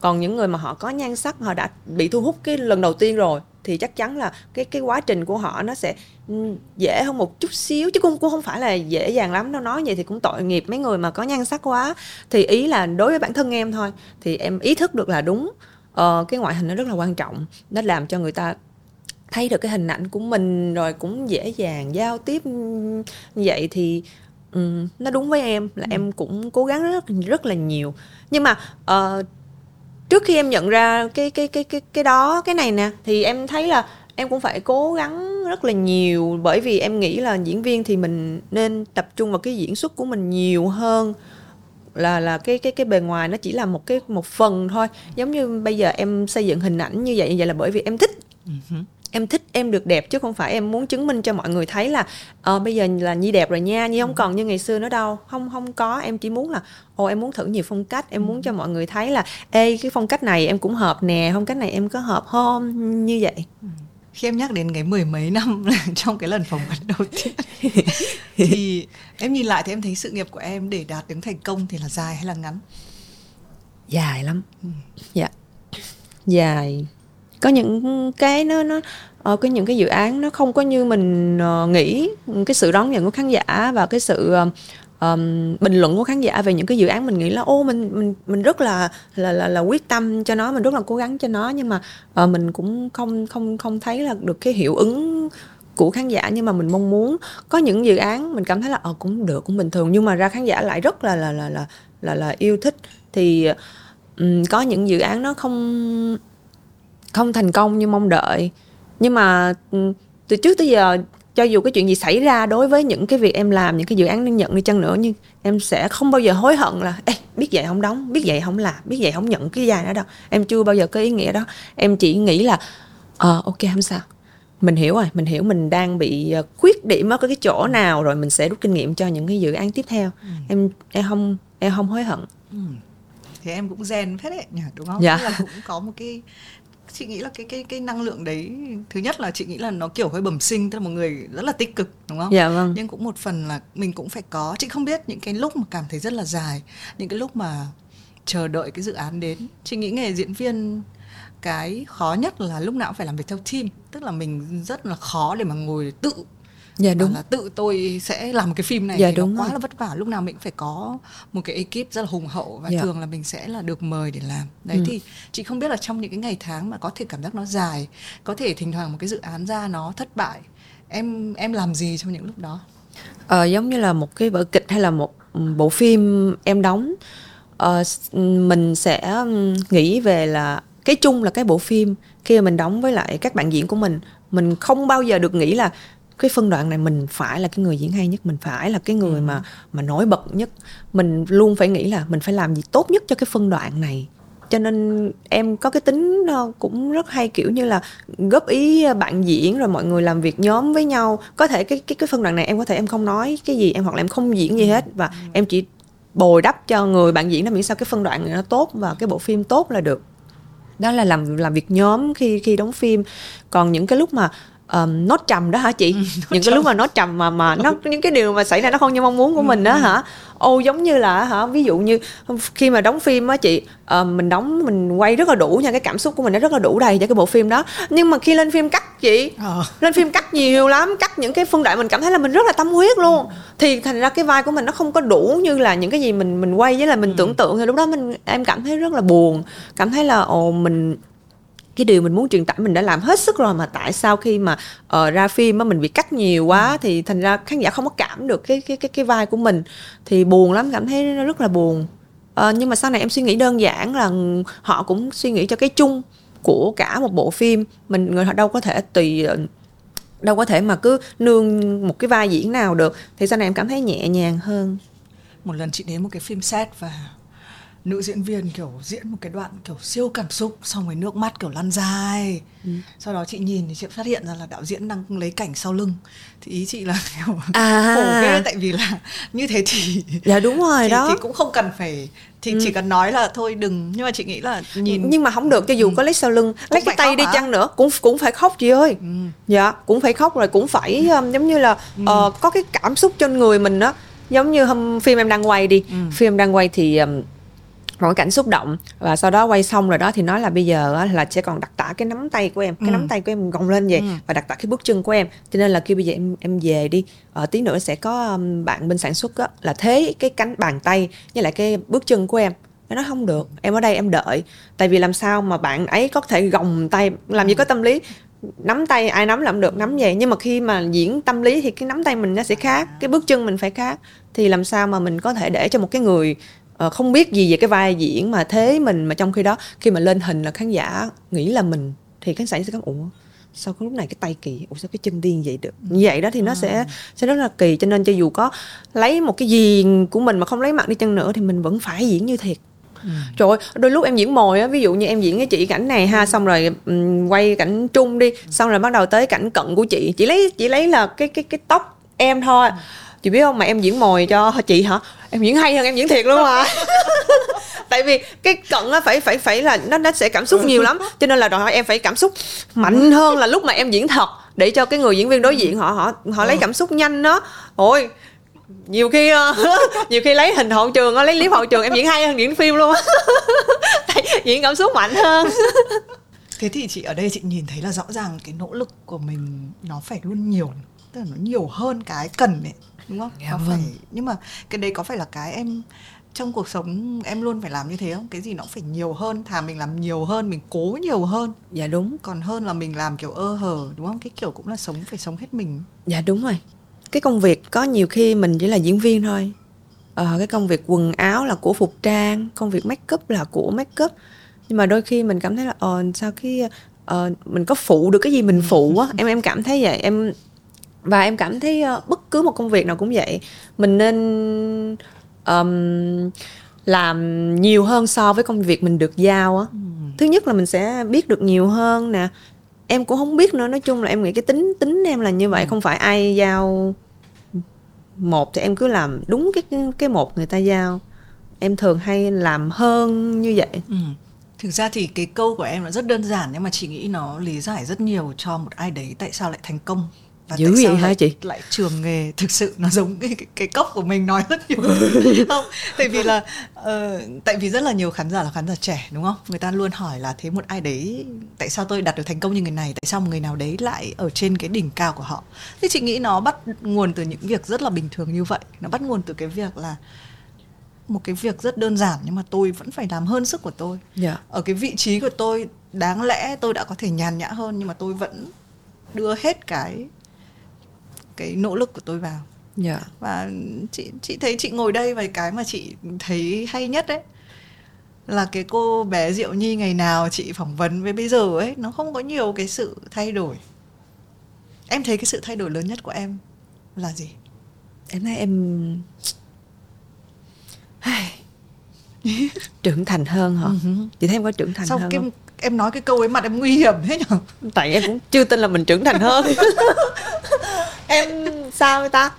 còn những người mà họ có nhan sắc họ đã bị thu hút cái lần đầu tiên rồi thì chắc chắn là cái cái quá trình của họ nó sẽ ừ, dễ hơn một chút xíu chứ cũng cũng không phải là dễ dàng lắm. Đâu nói vậy thì cũng tội nghiệp mấy người mà có nhan sắc quá. Thì ý là đối với bản thân em thôi thì em ý thức được là đúng. Uh, cái ngoại hình nó rất là quan trọng nó làm cho người ta thấy được cái hình ảnh của mình rồi cũng dễ dàng giao tiếp như vậy thì um, nó đúng với em là ừ. em cũng cố gắng rất rất là nhiều. Nhưng mà uh, trước khi em nhận ra cái cái cái cái cái đó, cái này nè, thì em thấy là em cũng phải cố gắng rất là nhiều. Bởi vì em nghĩ là diễn viên thì mình nên tập trung vào cái diễn xuất của mình nhiều hơn. Là là cái cái cái bề ngoài nó chỉ là một cái, một phần thôi. Giống như bây giờ em xây dựng hình ảnh như vậy như vậy là bởi vì em thích. Uh-huh em thích em được đẹp chứ không phải em muốn chứng minh cho mọi người thấy là ờ, bây giờ là nhi đẹp rồi nha nhi không ừ. còn như ngày xưa nữa đâu. Không không có em chỉ muốn là ồ em muốn thử nhiều phong cách em muốn cho mọi người thấy là ê cái phong cách này em cũng hợp nè phong cách này em có hợp không? Như vậy. Ừ. khi em nhắc đến cái mười mấy năm trong cái lần phỏng vấn đầu tiên thì em nhìn lại thì em thấy sự nghiệp của em để đạt đến thành công thì là dài hay là ngắn? Dài lắm. Ừ. dạ. Dài có những cái nó nó ở có những cái dự án nó không có như mình uh, nghĩ. Cái sự đón nhận của khán giả và cái sự uh, um, bình luận của khán giả về những cái dự án mình nghĩ là ô mình mình mình rất là là là, là quyết tâm cho nó mình rất là cố gắng cho nó. Nhưng mà uh, mình cũng không không không thấy là được cái hiệu ứng của khán giả nhưng mà mình mong muốn. Có những dự án mình cảm thấy là ờ cũng được cũng bình thường. Nhưng mà ra khán giả lại rất là là là là là, là yêu thích. Thì um, có những dự án nó không không thành công như mong đợi. Nhưng mà ừ, từ trước tới giờ cho dù cái chuyện gì xảy ra đối với những cái việc em làm những cái dự án nhận đi chăng nữa nhưng em sẽ không bao giờ hối hận là Ê, biết vậy không đóng biết vậy không làm biết vậy không nhận cái dài đó đâu. Em chưa bao giờ có ý nghĩa đó. Em chỉ nghĩ là ờ ok không sao. Mình hiểu rồi mình hiểu mình đang bị ờ, khuyết điểm ở cái chỗ nào rồi mình sẽ rút kinh nghiệm cho những cái dự án tiếp theo. Ừ. em em không em không hối hận. Ừ. thì em cũng gen phết đấy nhỉ đúng không? Dạ. là cũng có một cái chị nghĩ là cái cái cái năng lượng đấy thứ nhất là chị nghĩ là nó kiểu hơi bẩm sinh tức là một người rất là tích cực đúng không? Dạ vâng. Nhưng cũng một phần là mình cũng phải có chị không biết những cái lúc mà cảm thấy rất là dài những cái lúc mà chờ đợi cái dự án đến chị nghĩ nghề diễn viên cái khó nhất là lúc nào cũng phải làm việc theo team tức là mình rất là khó để mà ngồi tự dạ đúng là tự tôi sẽ làm một cái phim này dạ, thì đúng nó quá rồi. là vất vả lúc nào mình cũng phải có một cái ekip rất là hùng hậu và dạ. thường là mình sẽ là được mời để làm đấy ừ. thì chị không biết là trong những cái ngày tháng mà có thể cảm giác nó dài có thể thỉnh thoảng một cái dự án ra nó thất bại em em làm gì trong những lúc đó ờ, giống như là một cái vở kịch hay là một bộ phim em đóng uh, mình sẽ nghĩ về là cái chung là cái bộ phim khi mà mình đóng với lại các bạn diễn của mình mình không bao giờ được nghĩ là cái phân đoạn này mình phải là cái người diễn hay nhất mình phải là cái người ừ. mà mà nổi bật nhất. Mình luôn phải nghĩ là mình phải làm gì tốt nhất cho cái phân đoạn này. Cho nên em có cái tính cũng rất hay kiểu như là góp ý bạn diễn rồi mọi người làm việc nhóm với nhau. Có thể cái cái cái phân đoạn này em có thể em không nói cái gì em hoặc là em không diễn gì hết và ừ. em chỉ bồi đắp cho người bạn diễn đó miễn sao cái phân đoạn này nó tốt và cái bộ phim tốt là được. Đó là làm làm việc nhóm khi khi đóng phim. Còn những cái lúc mà um, nốt trầm đó hả chị ừ, những cái lúc mà nốt trầm mà mà nó những cái điều mà xảy ra nó không như mong muốn của mình đó ừ. hả ô giống như là hả ví dụ như khi mà đóng phim á chị uh, mình đóng mình quay rất là đủ nha cái cảm xúc của mình nó rất là đủ đầy cho cái bộ phim đó nhưng mà khi lên phim cắt chị ờ. lên phim cắt nhiều lắm cắt những cái phân đoạn mình cảm thấy là mình rất là tâm huyết luôn ừ. thì thành ra cái vai của mình nó không có đủ như là những cái gì mình mình quay với là mình ừ. tưởng tượng thì lúc đó mình em cảm thấy rất là buồn cảm thấy là ồ mình cái điều mình muốn truyền tải mình đã làm hết sức rồi mà tại sao khi mà uh, ra phim á mình bị cắt nhiều quá thì thành ra khán giả không có cảm được cái cái cái cái vai của mình. Thì buồn lắm cảm thấy nó rất là buồn. Uh, nhưng mà sau này em suy nghĩ đơn giản là họ cũng suy nghĩ cho cái chung của cả một bộ phim. Mình người họ đâu có thể tùy ờ, đâu có thể mà cứ nương một cái vai diễn nào được. Thì sau này em cảm thấy nhẹ nhàng hơn. Một lần chị đến một cái phim set và nữ diễn viên kiểu diễn một cái đoạn kiểu siêu cảm xúc xong rồi nước mắt kiểu lăn dài ừ. sau đó chị nhìn thì chị phát hiện ra là đạo diễn đang lấy cảnh sau lưng thì ý chị là kiểu à. khổ ghê tại vì là như thế thì dạ đúng rồi thì, đó thì cũng không cần phải thì ừ. chỉ cần nói là thôi đừng nhưng mà chị nghĩ là nhìn nhưng mà không được cho dù ừ. có lấy sau lưng lấy cái tay đi hả? chăng nữa cũng cũng phải khóc chị ơi ừ. dạ cũng phải khóc rồi cũng phải um, giống như là ừ. uh, có cái cảm xúc trên người mình đó giống như hôm phim em đang quay đi ừ. phim đang quay thì um, một cảnh xúc động. Và sau đó quay xong rồi đó thì nói là bây giờ là sẽ còn đặt tả cái nắm tay của em cái ừ. nắm tay của em gồng lên vậy ừ. và đặt tả cái bước chân của em. Cho nên là khi bây giờ em em về đi. Ở ờ, tí nữa sẽ có um, bạn bên sản xuất á, là thế cái cánh bàn tay với lại cái bước chân của em. Nó không được em ở đây em đợi. Tại vì làm sao mà bạn ấy có thể gồng tay làm gì có tâm lý. Nắm tay ai nắm làm được nắm vậy. Nhưng mà khi mà diễn tâm lý thì cái nắm tay mình nó sẽ khác cái bước chân mình phải khác. Thì làm sao mà mình có thể để cho một cái người uh, không biết gì về cái vai diễn mà thế mình mà trong khi đó khi mà lên hình là khán giả nghĩ là mình thì khán giả sẽ có ủa sao cái lúc này cái tay kỳ ủa sao cái chân điên vậy được như vậy đó thì nó à. sẽ sẽ rất là kỳ cho nên cho dù có lấy một cái gì của mình mà không lấy mặt đi chăng nữa thì mình vẫn phải diễn như thiệt Ừ. Trời ơi, đôi lúc em diễn mồi á, ví dụ như em diễn cái chị cảnh này ha, xong rồi um, quay cảnh chung đi, xong rồi bắt đầu tới cảnh cận của chị, chị lấy chị lấy là cái cái cái tóc em thôi. Chị biết không? Mà em diễn mồi cho chị hả? Em diễn hay hơn em diễn thiệt luôn mà. tại vì cái cận á phải phải phải là nó nó sẽ cảm xúc nhiều lắm. Cho nên là đòi hỏi em phải cảm xúc mạnh hơn là lúc mà em diễn thật để cho cái người diễn viên đối diện họ họ họ lấy cảm xúc nhanh đó ôi nhiều khi ờ, nhiều khi lấy hình hậu trường lấy clip hậu trường em diễn hay hơn diễn phim luôn diễn cảm xúc mạnh hơn. Thế thì chị ở đây chị nhìn thấy là rõ ràng cái nỗ lực của mình nó phải luôn nhiều tức là nó nhiều hơn cái cần ấy đúng không? Dạ, vâng. phải nhưng mà cái đấy có phải là cái em trong cuộc sống em luôn phải làm như thế không? Cái gì nó phải nhiều hơn thà mình làm nhiều hơn mình cố nhiều hơn. Dạ đúng. Còn hơn là mình làm kiểu ơ hờ đúng không? Cái kiểu cũng là sống phải sống hết mình. Dạ đúng rồi. Cái công việc có nhiều khi mình chỉ là diễn viên thôi. Ờ, cái công việc quần áo là của phục trang công việc make up là của make up. Nhưng mà đôi khi mình cảm thấy là ờ sao cái uh, mình có phụ được cái gì mình phụ á? Em em cảm thấy vậy. Em và em cảm thấy uh, bất cứ một công việc nào cũng vậy mình nên um, làm nhiều hơn so với công việc mình được giao á ừ. thứ nhất là mình sẽ biết được nhiều hơn nè em cũng không biết nữa nói chung là em nghĩ cái tính tính em là như vậy ừ. không phải ai giao một thì em cứ làm đúng cái cái một người ta giao em thường hay làm hơn như vậy ừ. thực ra thì cái câu của em là rất đơn giản nhưng mà chị nghĩ nó lý giải rất nhiều cho một ai đấy tại sao lại thành công và dữ vậy hả chị? lại trường nghề thực sự nó giống cái cái, cái cốc của mình nói rất nhiều. Không tại vì là uh, tại vì rất là nhiều khán giả là khán giả trẻ đúng không? Người ta luôn hỏi là thế một ai đấy tại sao tôi đạt được thành công như người này? Tại sao một người nào đấy lại ở trên cái đỉnh cao của họ? Thì chị nghĩ nó bắt nguồn từ những việc rất là bình thường như vậy. Nó bắt nguồn từ cái việc là một cái việc rất đơn giản nhưng mà tôi vẫn phải làm hơn sức của tôi. Yeah. Dạ. ở cái vị trí của tôi đáng lẽ tôi đã có thể nhàn nhã hơn nhưng mà tôi vẫn đưa hết cái cái nỗ lực của tôi vào yeah. Dạ. và chị chị thấy chị ngồi đây và cái mà chị thấy hay nhất đấy là cái cô bé Diệu Nhi ngày nào chị phỏng vấn với bây giờ ấy nó không có nhiều cái sự thay đổi em thấy cái sự thay đổi lớn nhất của em là gì em thấy em trưởng thành hơn hả uh-huh. chị thấy em có trưởng thành Sao hơn cái, không? em nói cái câu ấy mặt em nguy hiểm thế nhở tại em cũng chưa tin là mình trưởng thành hơn em sao vậy ta?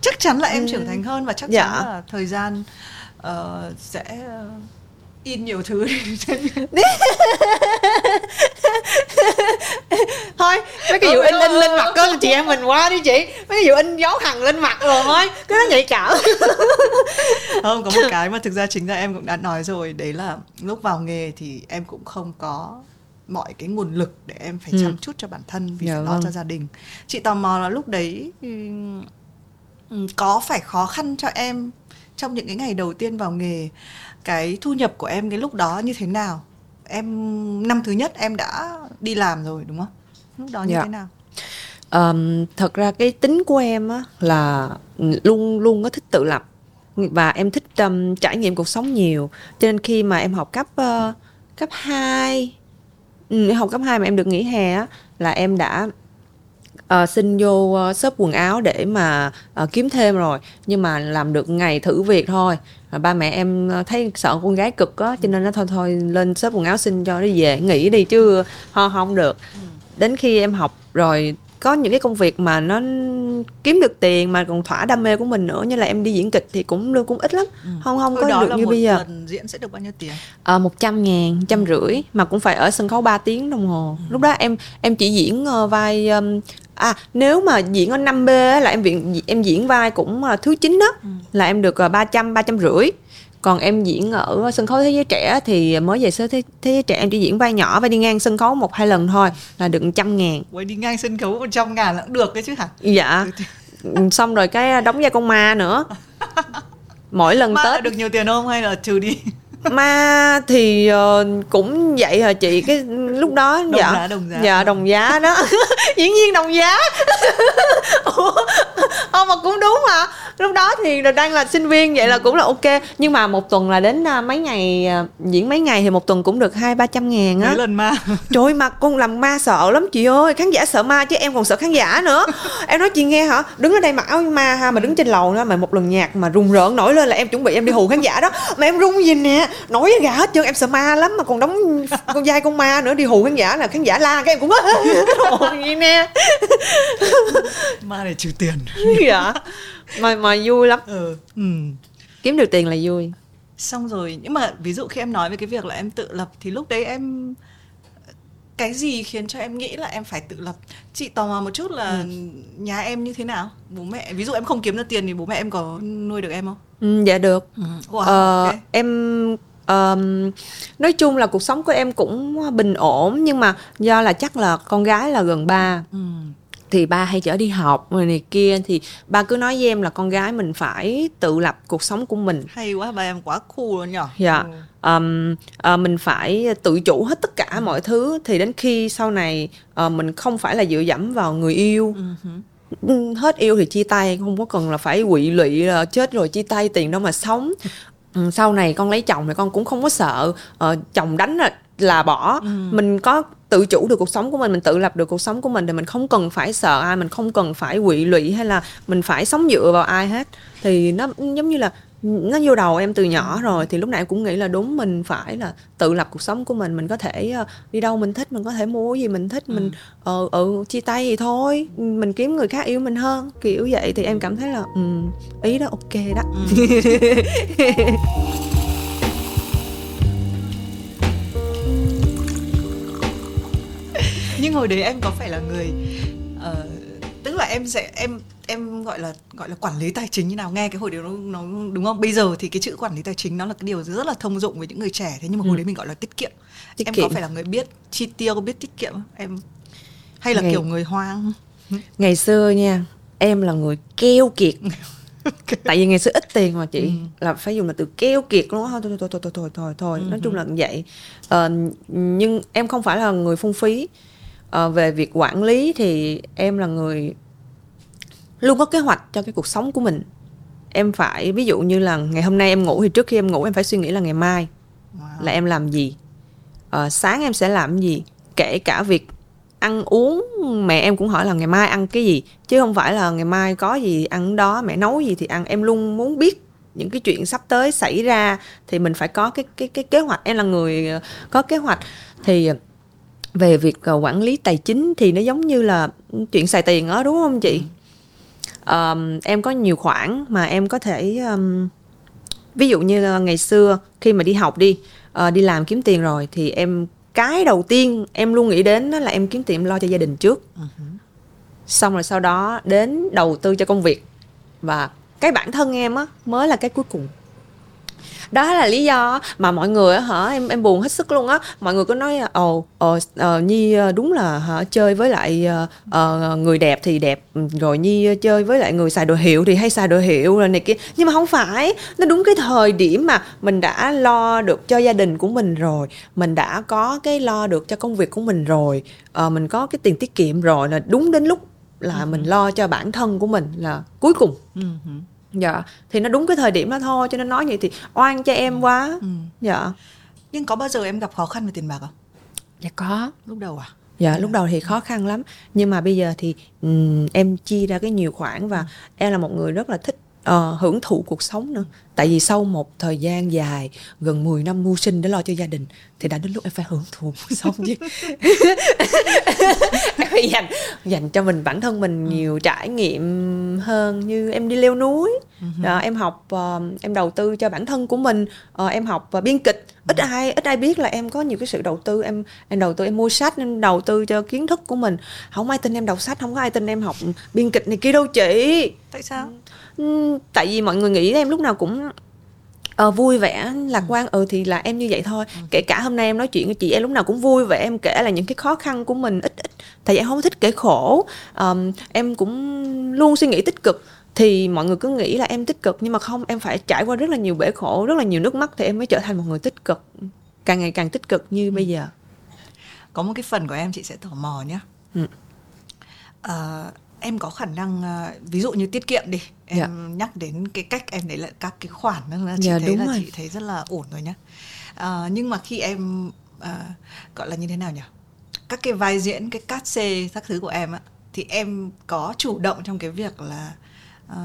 Chắc chắn là em ừ. trưởng thành hơn và chắc dạ. chắn là thời gian uh, sẽ in nhiều thứ thôi mấy cái vụ in in lên mặt có chị em mình qua đi chị. Mấy cái vụ in dấu hằn lên mặt rồi thôi cứ nó nhạy cảm. Không có một cái mà thực ra chính ra em cũng đã nói rồi. Đấy là lúc vào nghề thì em cũng không có mọi cái nguồn lực để em phải ừ. chăm chút cho bản thân vì dạ phải lo vâng. cho gia đình chị tò mò là lúc đấy có phải khó khăn cho em trong những cái ngày đầu tiên vào nghề cái thu nhập của em cái lúc đó như thế nào em năm thứ nhất em đã đi làm rồi đúng không lúc đó như dạ. thế nào um, thật ra cái tính của em á là luôn luôn có thích tự lập và em thích um, trải nghiệm cuộc sống nhiều cho nên khi mà em học cấp uh, cấp 2 ừ, học cấp 2 mà em được nghỉ hè á là em đã uh, xin vô uh, shop quần áo để mà uh, kiếm thêm rồi. Nhưng mà làm được ngày thử việc thôi. Và ba mẹ em thấy sợ con gái cực á cho nên nó thôi thôi lên shop quần áo xin cho nó về. Nghỉ đi chứ ho không được. Đến khi em học rồi có những cái công việc mà nó kiếm được tiền mà còn thỏa đam mê của mình nữa như là em đi diễn kịch thì cũng lương cũng ít lắm. Ừ. không không Hồi có đó được như một bây giờ. lần diễn sẽ được bao nhiêu tiền? À, một trăm ngàn trăm rưỡi mà cũng phải ở sân khấu 3 tiếng đồng hồ. Ừ. lúc đó em em chỉ diễn uh, vai um, à nếu mà diễn ở 5 b là em diễn em diễn vai cũng uh, thứ chín đó. Ừ. là em được ba trăm ba trăm rưỡi còn em diễn ở sân khấu thế giới trẻ thì mới về sơ thế, thế giới trẻ em chỉ diễn vai nhỏ và đi ngang sân khấu một hai lần thôi là được trăm ngàn. Quay đi ngang sân khấu một trăm ngàn là cũng được đấy chứ hả? Dạ. Xong rồi cái đóng vai con ma nữa. Mỗi lần ma tết được nhiều tiền không hay là trừ đi ma thì uh, cũng vậy hả chị? Cái lúc đó đồng dạ. giá, đồng giá. dạ đồng giá đó. Diễn viên đồng giá. Ủa, ờ, mà cũng đúng mà lúc đó thì đang là sinh viên vậy là cũng là ok. Nhưng mà một tuần là đến uh, mấy ngày uh, diễn mấy ngày thì một tuần cũng được hai ba trăm ngàn á. Lần ma. Trời ơi, mà con làm ma sợ lắm chị ơi. Khán giả sợ ma chứ em còn sợ khán giả nữa. Em nói chị nghe hả? Đứng ở đây mặc áo ma ha mà đứng trên lầu đó mà một lần nhạc mà rùng rợn nổi lên là em chuẩn bị em đi hù khán giả đó. Mà em rung gì nè nổi gà hết trơn em sợ ma lắm mà còn đóng con dai con ma nữa đi hù khán giả là khán giả la cái em cũng gì nè. Ma để trừ tiền. Dạ. Mà mà vui lắm. Ừ. ừ. Kiếm được tiền là vui. Xong rồi nhưng mà ví dụ khi em nói về cái việc là em tự lập thì lúc đấy em cái gì khiến cho em nghĩ là em phải tự lập chị tò mò một chút là ừ. nhà em như thế nào bố mẹ ví dụ em không kiếm được tiền thì bố mẹ em có nuôi được em không ừ, dạ được ừ. wow, ờ, okay. em um, nói chung là cuộc sống của em cũng bình ổn nhưng mà do là chắc là con gái là gần ba ừ. thì ba hay chở đi học rồi này kia thì ba cứ nói với em là con gái mình phải tự lập cuộc sống của mình hay quá ba em quá cool luôn nhở dạ ừ. Um, uh, mình phải tự chủ hết tất cả mọi thứ thì đến khi sau này uh, mình không phải là dựa dẫm vào người yêu Uh-huh. Hết yêu thì chia tay không có cần là phải quỵ lụy là chết rồi chia tay tiền đâu mà sống ừ, sau này con lấy chồng thì con cũng không có sợ uh, chồng đánh là là bỏ ừ. mình có tự chủ được cuộc sống của mình mình tự lập được cuộc sống của mình thì mình không cần phải sợ ai mình không cần phải quỵ lụy hay là mình phải sống dựa vào ai hết thì nó giống như là nó vô đầu em từ nhỏ rồi thì lúc nãy em cũng nghĩ là đúng mình phải là tự lập cuộc sống của mình mình có thể uh, đi đâu mình thích mình có thể mua gì mình thích ừ. mình ờ ừ, chia tay thì thôi mình kiếm người khác yêu mình hơn kiểu vậy thì em cảm thấy là um, ý đó ok đó ừ. nhưng hồi đấy em có phải là người uh, tức là em sẽ em em gọi là gọi là quản lý tài chính như nào? Nghe cái hồi đấy nó, nó đúng không? Bây giờ thì cái chữ quản lý tài chính nó là cái điều rất là thông dụng với những người trẻ. Thế nhưng mà hồi ừ. đấy mình gọi là tiết kiệm. Tiết em kiệm. có phải là người biết chi tiêu biết tiết kiệm em hay là ngày, kiểu người hoang? Ngày xưa nha em là người keo kiệt. Tại vì ngày xưa ít tiền mà chị. Ừ. là phải dùng là từ keo kiệt luôn thôi thôi thôi thôi thôi thôi thôi. Ừ. nói chung là như vậy. Ờ, nhưng em không phải là người phung phí. Ờ, về việc quản lý thì em là người luôn có kế hoạch cho cái cuộc sống của mình. Em phải ví dụ như là ngày hôm nay em ngủ thì trước khi em ngủ em phải suy nghĩ là ngày mai wow. là em làm gì. Ờ, sáng em sẽ làm gì? Kể cả việc ăn uống mẹ em cũng hỏi là ngày mai ăn cái gì? Chứ không phải là ngày mai có gì ăn đó mẹ nấu gì thì ăn. Em luôn muốn biết những cái chuyện sắp tới xảy ra thì mình phải có cái cái cái kế hoạch. Em là người ờ, có kế hoạch. Thì về việc ờ, quản lý tài chính thì nó giống như là chuyện xài tiền đó đúng không chị um, em có nhiều khoản mà em có thể um, ví dụ như ngày xưa khi mà đi học đi uh, đi làm kiếm tiền rồi thì em cái đầu tiên em luôn nghĩ đến đó là em kiếm tiền lo cho gia đình trước. Uh-huh. xong rồi sau đó đến đầu tư cho công việc. Và cái bản thân em á mới là cái cuối cùng đó là lý do mà mọi người hả em em buồn hết sức luôn á. Mọi người có nói ồ ồ nhi ờ, đúng là hả chơi với lại uh, người đẹp thì đẹp rồi nhi chơi với lại người xài đồ hiệu thì hay xài đồ hiệu rồi này kia. Nhưng mà không phải nó đúng cái thời điểm mà mình đã lo được cho gia đình của mình rồi mình đã có cái lo được cho công việc của mình rồi uh, mình có cái tiền tiết kiệm rồi là đúng đến lúc là ừ. mình lo cho bản thân của mình là cuối cùng. Ừ dạ. Thì nó đúng cái thời điểm đó thôi cho nên nói vậy thì oan cho em quá. Ừ. dạ. Nhưng có bao giờ em gặp khó khăn về tiền bạc không? Dạ có. Lúc đầu à? Dạ lúc đầu thì khó khăn lắm. Nhưng mà bây giờ thì um, em chia ra cái nhiều khoản và em là một người rất là thích uh, hưởng thụ cuộc sống nữa. Tại vì sau một thời gian dài gần 10 năm mưu sinh để lo cho gia đình thì đã đến lúc em phải hưởng thụ cuộc sống chứ. Em phải dành dành cho mình bản thân mình nhiều trải nghiệm hơn như em đi leo núi. Đó, em học uh, em đầu tư cho bản thân của mình. Uh, em học uh, biên kịch. Ít ai ít ai biết là em có nhiều cái sự đầu tư. Em em đầu tư em mua sách em đầu tư cho kiến thức của mình. Không ai tin em đọc sách không có ai tin em học biên kịch này kia đâu chị. Tại sao? Ừ, tại vì mọi người nghĩ em lúc nào cũng uh, vui vẻ lạc quan ừ thì là em như vậy thôi ừ. kể cả hôm nay em nói chuyện với chị em lúc nào cũng vui vẻ em kể là những cái khó khăn của mình ít ít tại vì em không thích kể khổ um, em cũng luôn suy nghĩ tích cực thì mọi người cứ nghĩ là em tích cực nhưng mà không em phải trải qua rất là nhiều bể khổ rất là nhiều nước mắt thì em mới trở thành một người tích cực càng ngày càng tích cực như ừ. bây giờ có một cái phần của em chị sẽ tò mò nhé ừ. uh, em có khả năng uh, ví dụ như tiết kiệm đi em yeah. Dạ. nhắc đến cái cách em lấy lại các cái khoản đó là chị dạ, thấy là rồi. chị thấy rất là ổn rồi nhá uh, nhưng mà khi em uh, gọi là như thế nào nhỉ các cái vai diễn cái cát xê các thứ của em á thì em có chủ động trong cái việc là uh,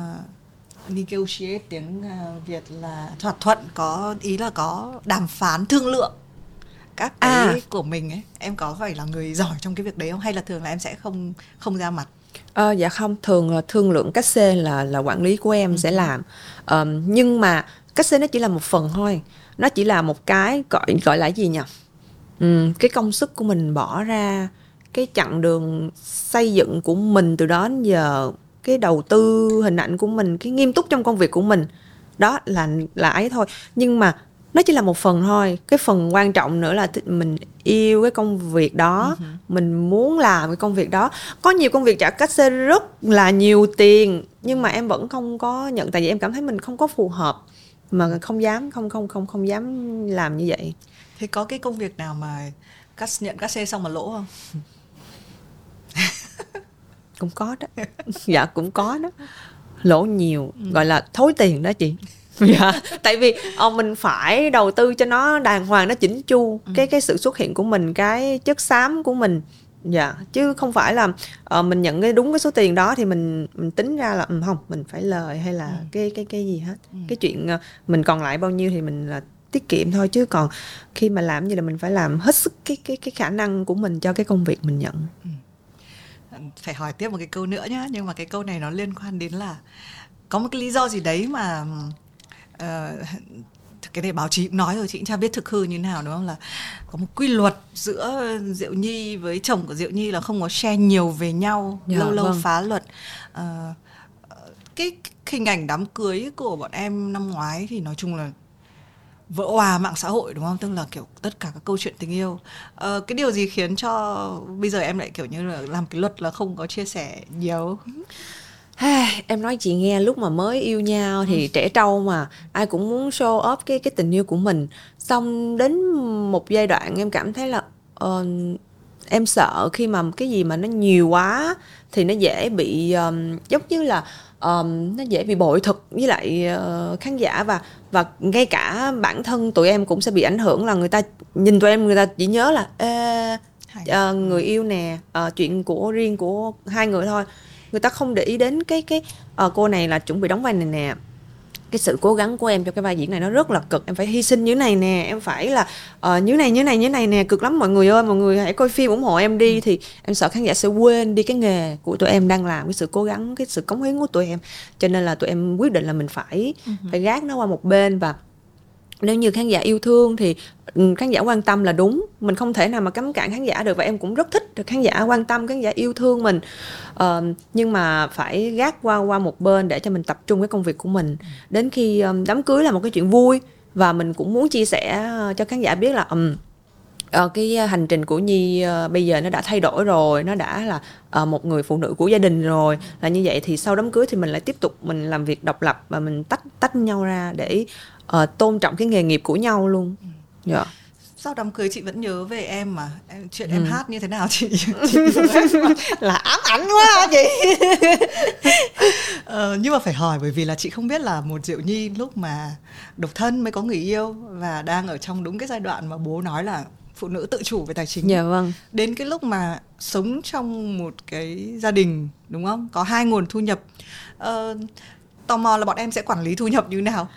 negotiate tiếng uh, Việt là thỏa thuận có ý là có đàm phán thương lượng các cái à. của mình ấy em có phải là người giỏi trong cái việc đấy không hay là thường là em sẽ không không ra mặt À, dạ không thường là thương lượng cách xê là là quản lý của em ừ. sẽ làm. Um, nhưng mà cách xê nó chỉ là một phần thôi. Nó chỉ là một cái gọi gọi là gì nhỉ? Um, cái công sức của mình bỏ ra cái chặng đường xây dựng của mình từ đó đến giờ cái đầu tư hình ảnh của mình cái nghiêm túc trong công việc của mình. Đó là là ấy thôi. Nhưng mà nó chỉ là một phần thôi. Cái phần quan trọng nữa là mình yêu cái công việc đó. Uh-huh. mình muốn làm cái công việc đó. Có nhiều công việc trả cách xe rất là nhiều tiền nhưng mà em vẫn không có nhận tại vì em cảm thấy mình không có phù hợp mà không dám không không không không dám làm như vậy. Thế có cái công việc nào mà cắt nhận cắt xe xong mà lỗ không? Cũng có đó. Dạ cũng có đó. Lỗ nhiều. Ừ. gọi là thối tiền đó chị dạ tại vì uh, mình phải đầu tư cho nó đàng hoàng nó chỉnh chu ừ. cái cái sự xuất hiện của mình cái chất xám của mình dạ chứ không phải là uh, mình nhận cái đúng cái số tiền đó thì mình mình tính ra là um, không mình phải lời hay là ừ. cái cái cái gì hết ừ. cái chuyện uh, mình còn lại bao nhiêu thì mình là tiết kiệm thôi chứ còn khi mà làm như là mình phải làm hết sức cái cái cái khả năng của mình cho cái công việc mình nhận ừ. phải hỏi tiếp một cái câu nữa nhá nhưng mà cái câu này nó liên quan đến là có một cái lý do gì đấy mà uh, cái này báo chí cũng nói rồi chị cũng chả biết thực hư như thế nào đúng không? Là có một quy luật giữa diệu nhi với chồng của diệu nhi là không có share nhiều về nhau dạ, lâu lâu vâng. phá luật. Uh, cái, cái hình ảnh đám cưới của bọn em năm ngoái thì nói chung là vỡ hòa mạng xã hội đúng không? Tức là kiểu tất cả các câu chuyện tình yêu. Uh, cái điều gì khiến cho bây giờ em lại kiểu như là làm cái luật là không có chia sẻ nhiều em nói chị nghe lúc mà mới yêu nhau thì ừ. trẻ trâu mà. Ai cũng muốn show off cái cái tình yêu của mình. Xong đến một giai đoạn em cảm thấy là uh, em sợ khi mà cái gì mà nó nhiều quá thì nó dễ bị um, giống như là um, nó dễ bị bội thực với lại uh, khán giả và và ngay cả bản thân tụi em cũng sẽ bị ảnh hưởng là người ta nhìn tụi em người ta chỉ nhớ là Ê, uh, người yêu nè uh, chuyện của riêng của hai người thôi người ta không để ý đến cái cái uh, cô này là chuẩn bị đóng vai này nè. Cái sự cố gắng của em cho cái vai diễn này nó rất là cực em phải hy sinh như này nè em phải là uh, như này như này như này nè cực lắm mọi người ơi mọi người hãy coi phim ủng hộ em đi. Thì em sợ khán giả sẽ quên đi cái nghề của tụi em đang làm cái sự cố gắng cái sự cống hiến của tụi em. Cho nên là tụi em quyết định là mình phải uh-huh. phải gác nó qua một bên và nếu như khán giả yêu thương thì ừ, khán giả quan tâm là đúng. Mình không thể nào mà cấm cản khán giả được và em cũng rất thích được khán giả quan tâm khán giả yêu thương mình. Uh, nhưng mà phải gác qua qua một bên để cho mình tập trung cái công việc của mình. Đến khi um, đám cưới là một cái chuyện vui và mình cũng muốn chia sẻ ờ, cho khán giả biết là um, uh, cái hành trình của nhi uh, bây giờ nó đã thay đổi rồi nó đã là uh, một người phụ nữ của gia đình rồi. Là như vậy thì sau đám cưới thì mình lại tiếp tục mình làm việc độc lập và mình tách tách nhau ra để uh, tôn trọng cái nghề nghiệp của nhau luôn. Dạ. Yeah. sau đám cưới chị vẫn nhớ về em mà? Em, chuyện ừ. em hát như thế nào chị, chị là ám ảnh quá chị? Ờ, nhưng mà phải hỏi bởi vì là chị không biết là một diệu nhi lúc mà độc thân mới có người yêu và đang ở trong đúng cái giai đoạn mà bố nói là phụ nữ tự chủ về tài chính. Dạ vâng. Đến cái lúc mà sống trong một cái gia đình đúng không? Có hai nguồn thu nhập. Ờ, tò mò là bọn em sẽ quản lý thu nhập như nào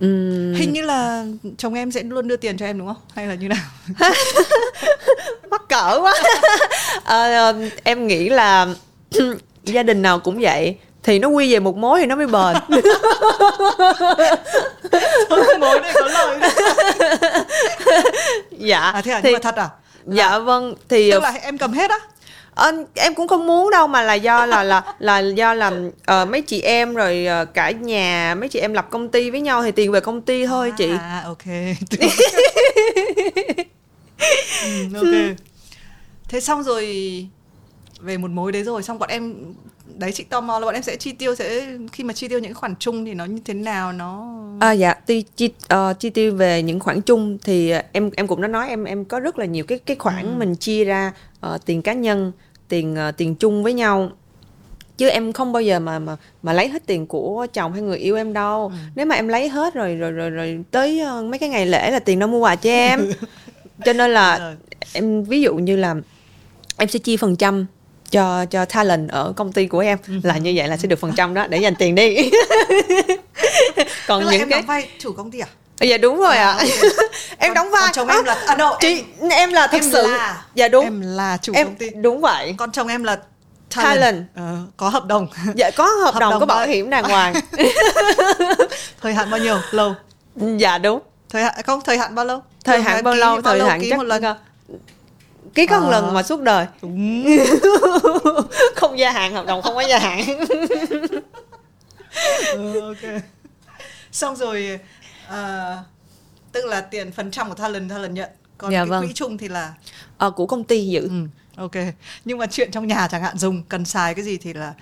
Ừm, hình như là chồng em sẽ luôn đưa tiền cho em đúng không? Hay là như nào? Mắc cỡ quá. Ờ, em nghĩ là gia đình nào cũng vậy. Thì nó quy về một mối thì nó mới bền. Mối này có lời dạ. À thế à? Thì, nhưng mà thật à? dạ vâng thì tức là em cầm hết á Ờ, em cũng không muốn đâu mà là do là là là do là ờ, mấy chị em rồi ờ, cả nhà mấy chị em lập công ty với nhau thì tiền về công ty thôi chị. À ok. Ừ, ok. Thế xong rồi về một mối đấy rồi xong bọn em đấy chị tò mò là bọn em sẽ chi tiêu sẽ khi mà chi tiêu những khoản chung thì nó như thế nào nó À dạ, chi chi, ờ, chi tiêu về những khoản chung thì em em cũng đã nói em em có rất là nhiều cái cái khoản mình chia ra ờ, tiền cá nhân, tiền ờ, tiền chung với nhau. Chứ em không bao giờ mà mà mà lấy hết tiền của chồng hay người yêu em đâu. Nếu mà em lấy hết rồi rồi rồi rồi tới ờ, mấy cái ngày lễ là tiền đâu mua quà cho em. Cho nên là em ví dụ như là em sẽ chia phần trăm cho cho talent ở công ty của em là như vậy là sẽ được phần trăm đó để dành tiền đi. Còn Tức là những em cái vai chủ công ty à dạ đúng rồi ạ. À, em Còn- đóng vai. chồng em là à, no, chị em, là thực em sự là- dạ đúng. em là chủ em công ty. đúng vậy. Còn chồng em là Talent. Ờ, có hợp đồng. Dạ có hợp, Hợp đồng, đồng có bảo hiểm đàng hoàng. Thời hạn bao nhiêu? Lâu. Dạ đúng. Thời hạn không thời hạn bao lâu? Thời Thường hạn bao lâu? thời hạn ký chắc một lần. ký có một Ờ. lần mà suốt đời. Không gia hạn hợp đồng không có gia hạn. Ừ, ok. Xong rồi ờ, tức là tiền phần trăm của talent talent nhận. Còn Dạ cái vâng. quỹ chung thì là ờ, của công ty giữ ừ, ok. Nhưng mà chuyện trong nhà chẳng hạn dùng cần xài cái gì thì là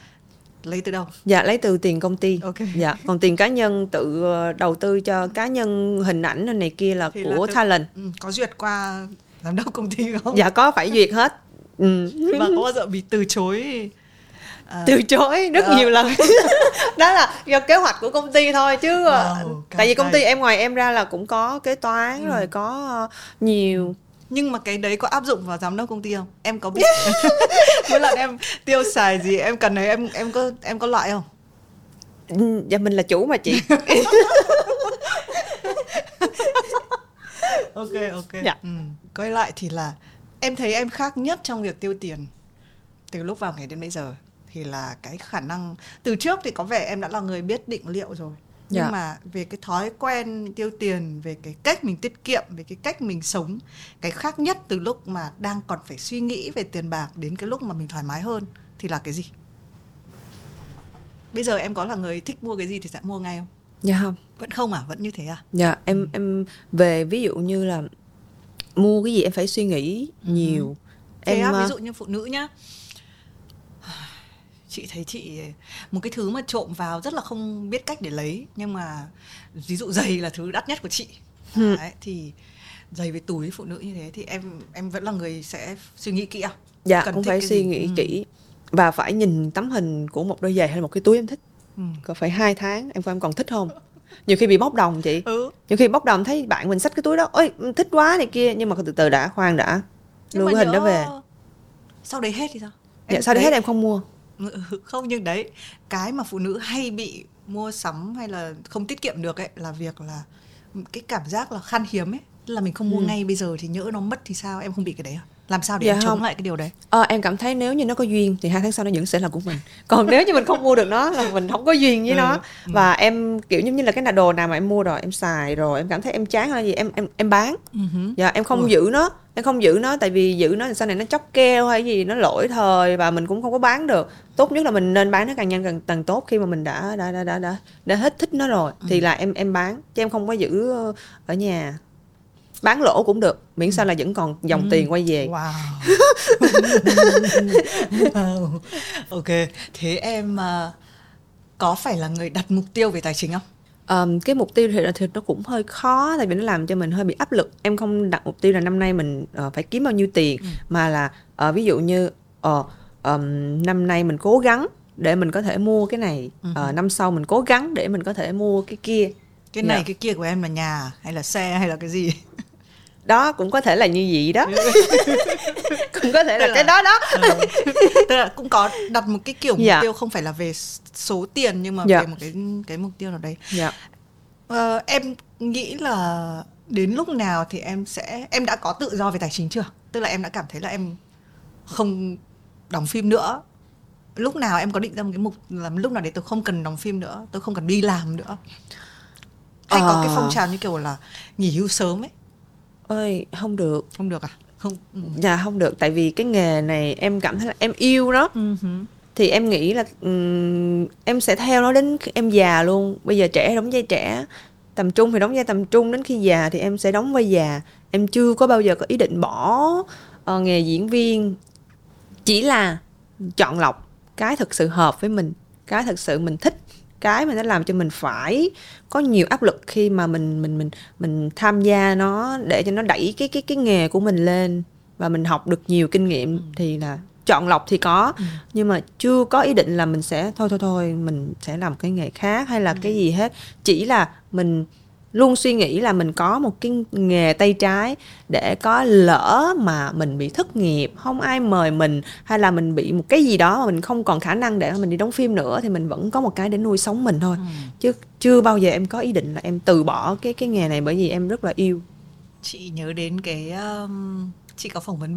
lấy từ đâu? Dạ lấy từ tiền công ty. Ok. dạ còn tiền cá nhân tự ờ, đầu tư cho cá nhân hình ảnh này kia là Thì là của tự- talent. Ừ, có duyệt qua giám đốc công ty không? Dạ có phải duyệt hết. Ừ. và có bao giờ bị từ chối à, từ chối rất Ờ. nhiều lần đó là do kế hoạch của công ty thôi chứ ờ, Wow, tại vì công ty em ngoài em ra là cũng có kế toán Ừ. rồi có ờ, nhiều nhưng mà cái đấy có áp dụng vào giám đốc công ty không em có biết mỗi lần em tiêu xài gì em cần đấy em em có em có loại không Ừ, dạ mình là chủ mà chị ok ok Dạ. ừ. quay lại thì là em thấy em khác nhất trong việc tiêu tiền từ lúc vào nghề đến bây giờ thì là cái khả năng từ trước thì có vẻ em đã là người biết định liệu rồi. Nhưng Dạ. mà về cái thói quen tiêu tiền về cái cách mình tiết kiệm về cái cách mình sống cái khác nhất từ lúc mà đang còn phải suy nghĩ về tiền bạc đến cái lúc mà mình thoải mái hơn thì là cái gì? Bây giờ em có là người thích mua cái gì thì sẽ mua ngay không? Dạ không. Vẫn không à? Vẫn như thế à? Dạ em em về ví dụ như là mua cái gì em phải suy nghĩ nhiều. Thế em á, ví ờ, dụ như phụ nữ nhá chị thấy chị một cái thứ mà trộm vào rất là không biết cách để lấy. Nhưng mà ví dụ giày là thứ đắt nhất của chị. Ừ. Đấy, thì giày với túi phụ nữ như thế thì em em vẫn là người sẽ suy nghĩ kỹ à dạ cần cũng phải suy gì? nghĩ Ừ. kỹ. Và phải nhìn tấm hình của một đôi giày hay một cái túi em thích. Ừ. có phải hai tháng em coi em còn thích không? Nhiều khi bị bốc đồng chị. Ừ. nhiều khi bốc đồng thấy bạn mình xách cái túi đó ôi thích quá này kia. Nhưng mà từ từ đã khoan đã. Lưu cái hình đó về. sau đấy hết thì sao? Dạ sau đấy hết em không mua không nhưng đấy cái mà phụ nữ hay bị mua sắm hay là không tiết kiệm được ấy là việc là cái cảm giác là khan hiếm ấy. Là mình không mua ngay bây giờ thì nhỡ nó mất thì sao? Em không bị cái đấy à làm sao để Dạ em chống không. lại cái điều đấy Ờ, em cảm thấy nếu như nó có duyên thì hai tháng sau nó vẫn sẽ là của mình còn nếu như mình không mua được nó là mình không có duyên với Ừ, nó ừ. và em kiểu như là cái nào đồ nào mà em mua rồi em xài rồi em cảm thấy em chán hay gì em em em bán dạ em không Ủa. giữ nó em không giữ nó tại vì giữ nó thì sau này nó chóc keo hay gì nó lỗi thời và mình cũng không có bán được tốt nhất là mình nên bán nó càng nhanh càng, càng tốt khi mà mình đã đã đã đã đã, đã hết thích nó rồi Ừ. thì là em em bán chứ em không có giữ ở nhà bán lỗ cũng được miễn sao là vẫn còn dòng tiền quay về. Wow. Wow ok thế em à, có phải là người đặt mục tiêu về tài chính không? Ờm, cái mục tiêu thì, thì nó cũng hơi khó tại vì nó làm cho mình hơi bị áp lực. Em không đặt mục tiêu là năm nay mình ờ, phải kiếm bao nhiêu tiền mà là ờ, ví dụ như ờ, ờm, năm nay mình cố gắng để mình có thể mua cái này Ờ, năm sau mình cố gắng để mình có thể mua cái kia. Cái này Dạ. cái kia của em là nhà hay là xe hay là cái gì đó cũng có thể là như vậy đó cũng có thể là, là- cái đó đó Ừ. tức là cũng có đặt một cái kiểu mục Dạ. tiêu không phải là về số tiền nhưng mà Dạ. về một cái cái mục tiêu nào đấy dạ Ờ, em nghĩ là đến lúc nào thì em sẽ em đã có tự do về tài chính chưa tức là em đã cảm thấy là em không đóng phim nữa lúc nào em có định ra một cái mục là lúc nào để tôi không cần đóng phim nữa tôi không cần đi làm nữa hay có cái Ờ. phong trào như kiểu là nghỉ hưu sớm ấy ơi không được. Không được à? Không ừ. dạ không được. Tại vì cái nghề này em cảm thấy là em yêu nó. Thì em nghĩ là ừm, em sẽ theo nó đến khi em già luôn. Bây giờ trẻ đóng vai trẻ tầm trung thì đóng vai tầm trung. Đến khi già thì em sẽ đóng vai già. Em chưa có bao giờ có ý định bỏ ờ, nghề diễn viên. Chỉ là chọn lọc cái thực sự hợp với mình cái thực sự mình thích cái mà nó làm cho mình phải có nhiều áp lực khi mà mình mình mình mình tham gia nó để cho nó đẩy cái cái cái nghề của mình lên và mình học được nhiều kinh nghiệm thì là chọn lọc thì có. Nhưng mà chưa có ý định là mình sẽ thôi thôi thôi mình sẽ làm cái nghề khác hay là cái gì hết. Chỉ là mình luôn suy nghĩ là mình có một cái nghề tay trái để có lỡ mà mình bị thất nghiệp không ai mời mình hay là mình bị một cái gì đó mà mình không còn khả năng để mình đi đóng phim nữa thì mình vẫn có một cái để nuôi sống mình thôi. Chứ chưa bao giờ em có ý định là em từ bỏ cái cái nghề này bởi vì em rất là yêu. Chị nhớ đến cái um, chị có phỏng vấn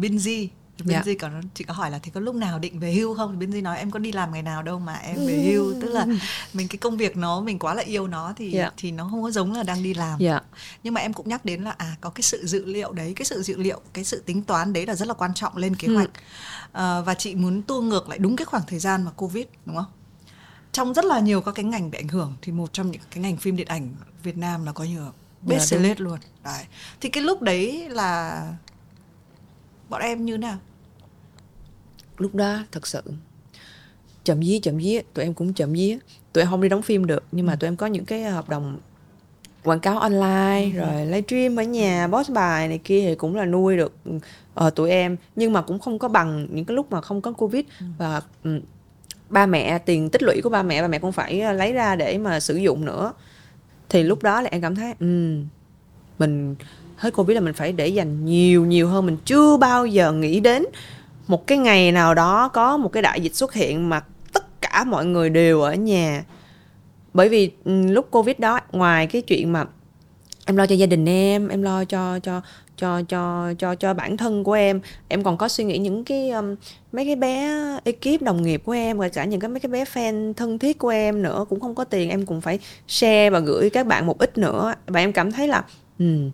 Binz Dạ. Binz có chị có hỏi là thì có lúc nào định về hưu không? Binz nói em có đi làm ngày nào đâu mà em về hưu. Tức là mình cái công việc nó mình quá là yêu nó thì Dạ. thì nó không có giống là đang đi làm. Dạ. Nhưng mà em cũng nhắc đến là à có cái sự dự liệu đấy cái sự dự liệu cái sự tính toán đấy là rất là quan trọng lên kế hoạch. Ờ, và chị muốn tua ngược lại đúng cái khoảng thời gian mà covid đúng không? Trong rất là nhiều các cái ngành bị ảnh hưởng thì một trong những cái ngành phim điện ảnh Việt Nam là có nhiều best select luôn. Đấy. Thì cái lúc đấy là bọn em như nào lúc đó thật sự chậm dí chậm dí tụi em cũng chậm dí tụi em không đi đóng phim được nhưng mà tụi em có những cái hợp đồng quảng cáo online rồi livestream ở nhà post bài này kia thì cũng là nuôi được ờ, tụi em. Nhưng mà cũng không có bằng những cái lúc mà không có covid. Và ừ, ba mẹ tiền tích lũy của ba mẹ ba mẹ cũng phải ờ, lấy ra để mà sử dụng nữa. Thì lúc đó là em cảm thấy ừ, mình hết covid là mình phải để dành nhiều nhiều hơn. Mình chưa bao giờ nghĩ đến một cái ngày nào đó có một cái đại dịch xuất hiện mà tất cả mọi người đều ở nhà. Bởi vì ừ, lúc covid đó ngoài cái chuyện mà em lo cho gia đình em em lo cho cho cho cho cho cho bản thân của em em còn có suy nghĩ những cái um, mấy cái bé ekip đồng nghiệp của em rồi cả những cái mấy cái bé fan thân thiết của em nữa cũng không có tiền em cũng phải share và gửi các bạn một ít nữa. Và em cảm thấy là um,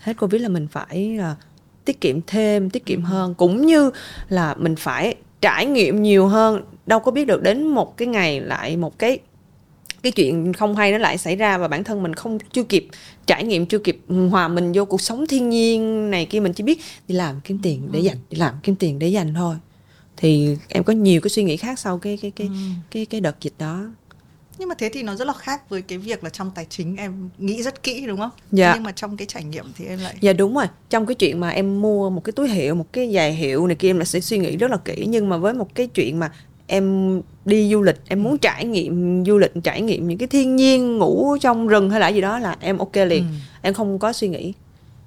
hết covid là mình phải là tiết kiệm thêm tiết kiệm hơn. Cũng như là mình phải trải nghiệm nhiều hơn. Đâu có biết được đến một cái ngày lại một cái cái chuyện không hay nó lại xảy ra và bản thân mình không chưa kịp trải nghiệm chưa kịp hòa mình vô cuộc sống thiên nhiên này kia. Mình chỉ biết đi làm kiếm tiền để dành đi làm kiếm tiền để dành thôi. Thì em có nhiều cái suy nghĩ khác sau cái cái cái cái cái đợt dịch đó nhưng mà thế thì nó rất là khác với cái việc là trong tài chính em nghĩ rất kỹ đúng không? Dạ. nhưng mà trong cái trải nghiệm thì em lại Dạ đúng rồi. Trong cái chuyện mà em mua một cái túi hiệu Một cái giày hiệu này kia Em là sẽ suy nghĩ rất là kỹ. Nhưng mà với một cái chuyện mà Em đi du lịch Em muốn trải nghiệm du lịch Trải nghiệm những cái thiên nhiên Ngủ trong rừng hay là gì đó Là em ok liền. Ừ. Em không có suy nghĩ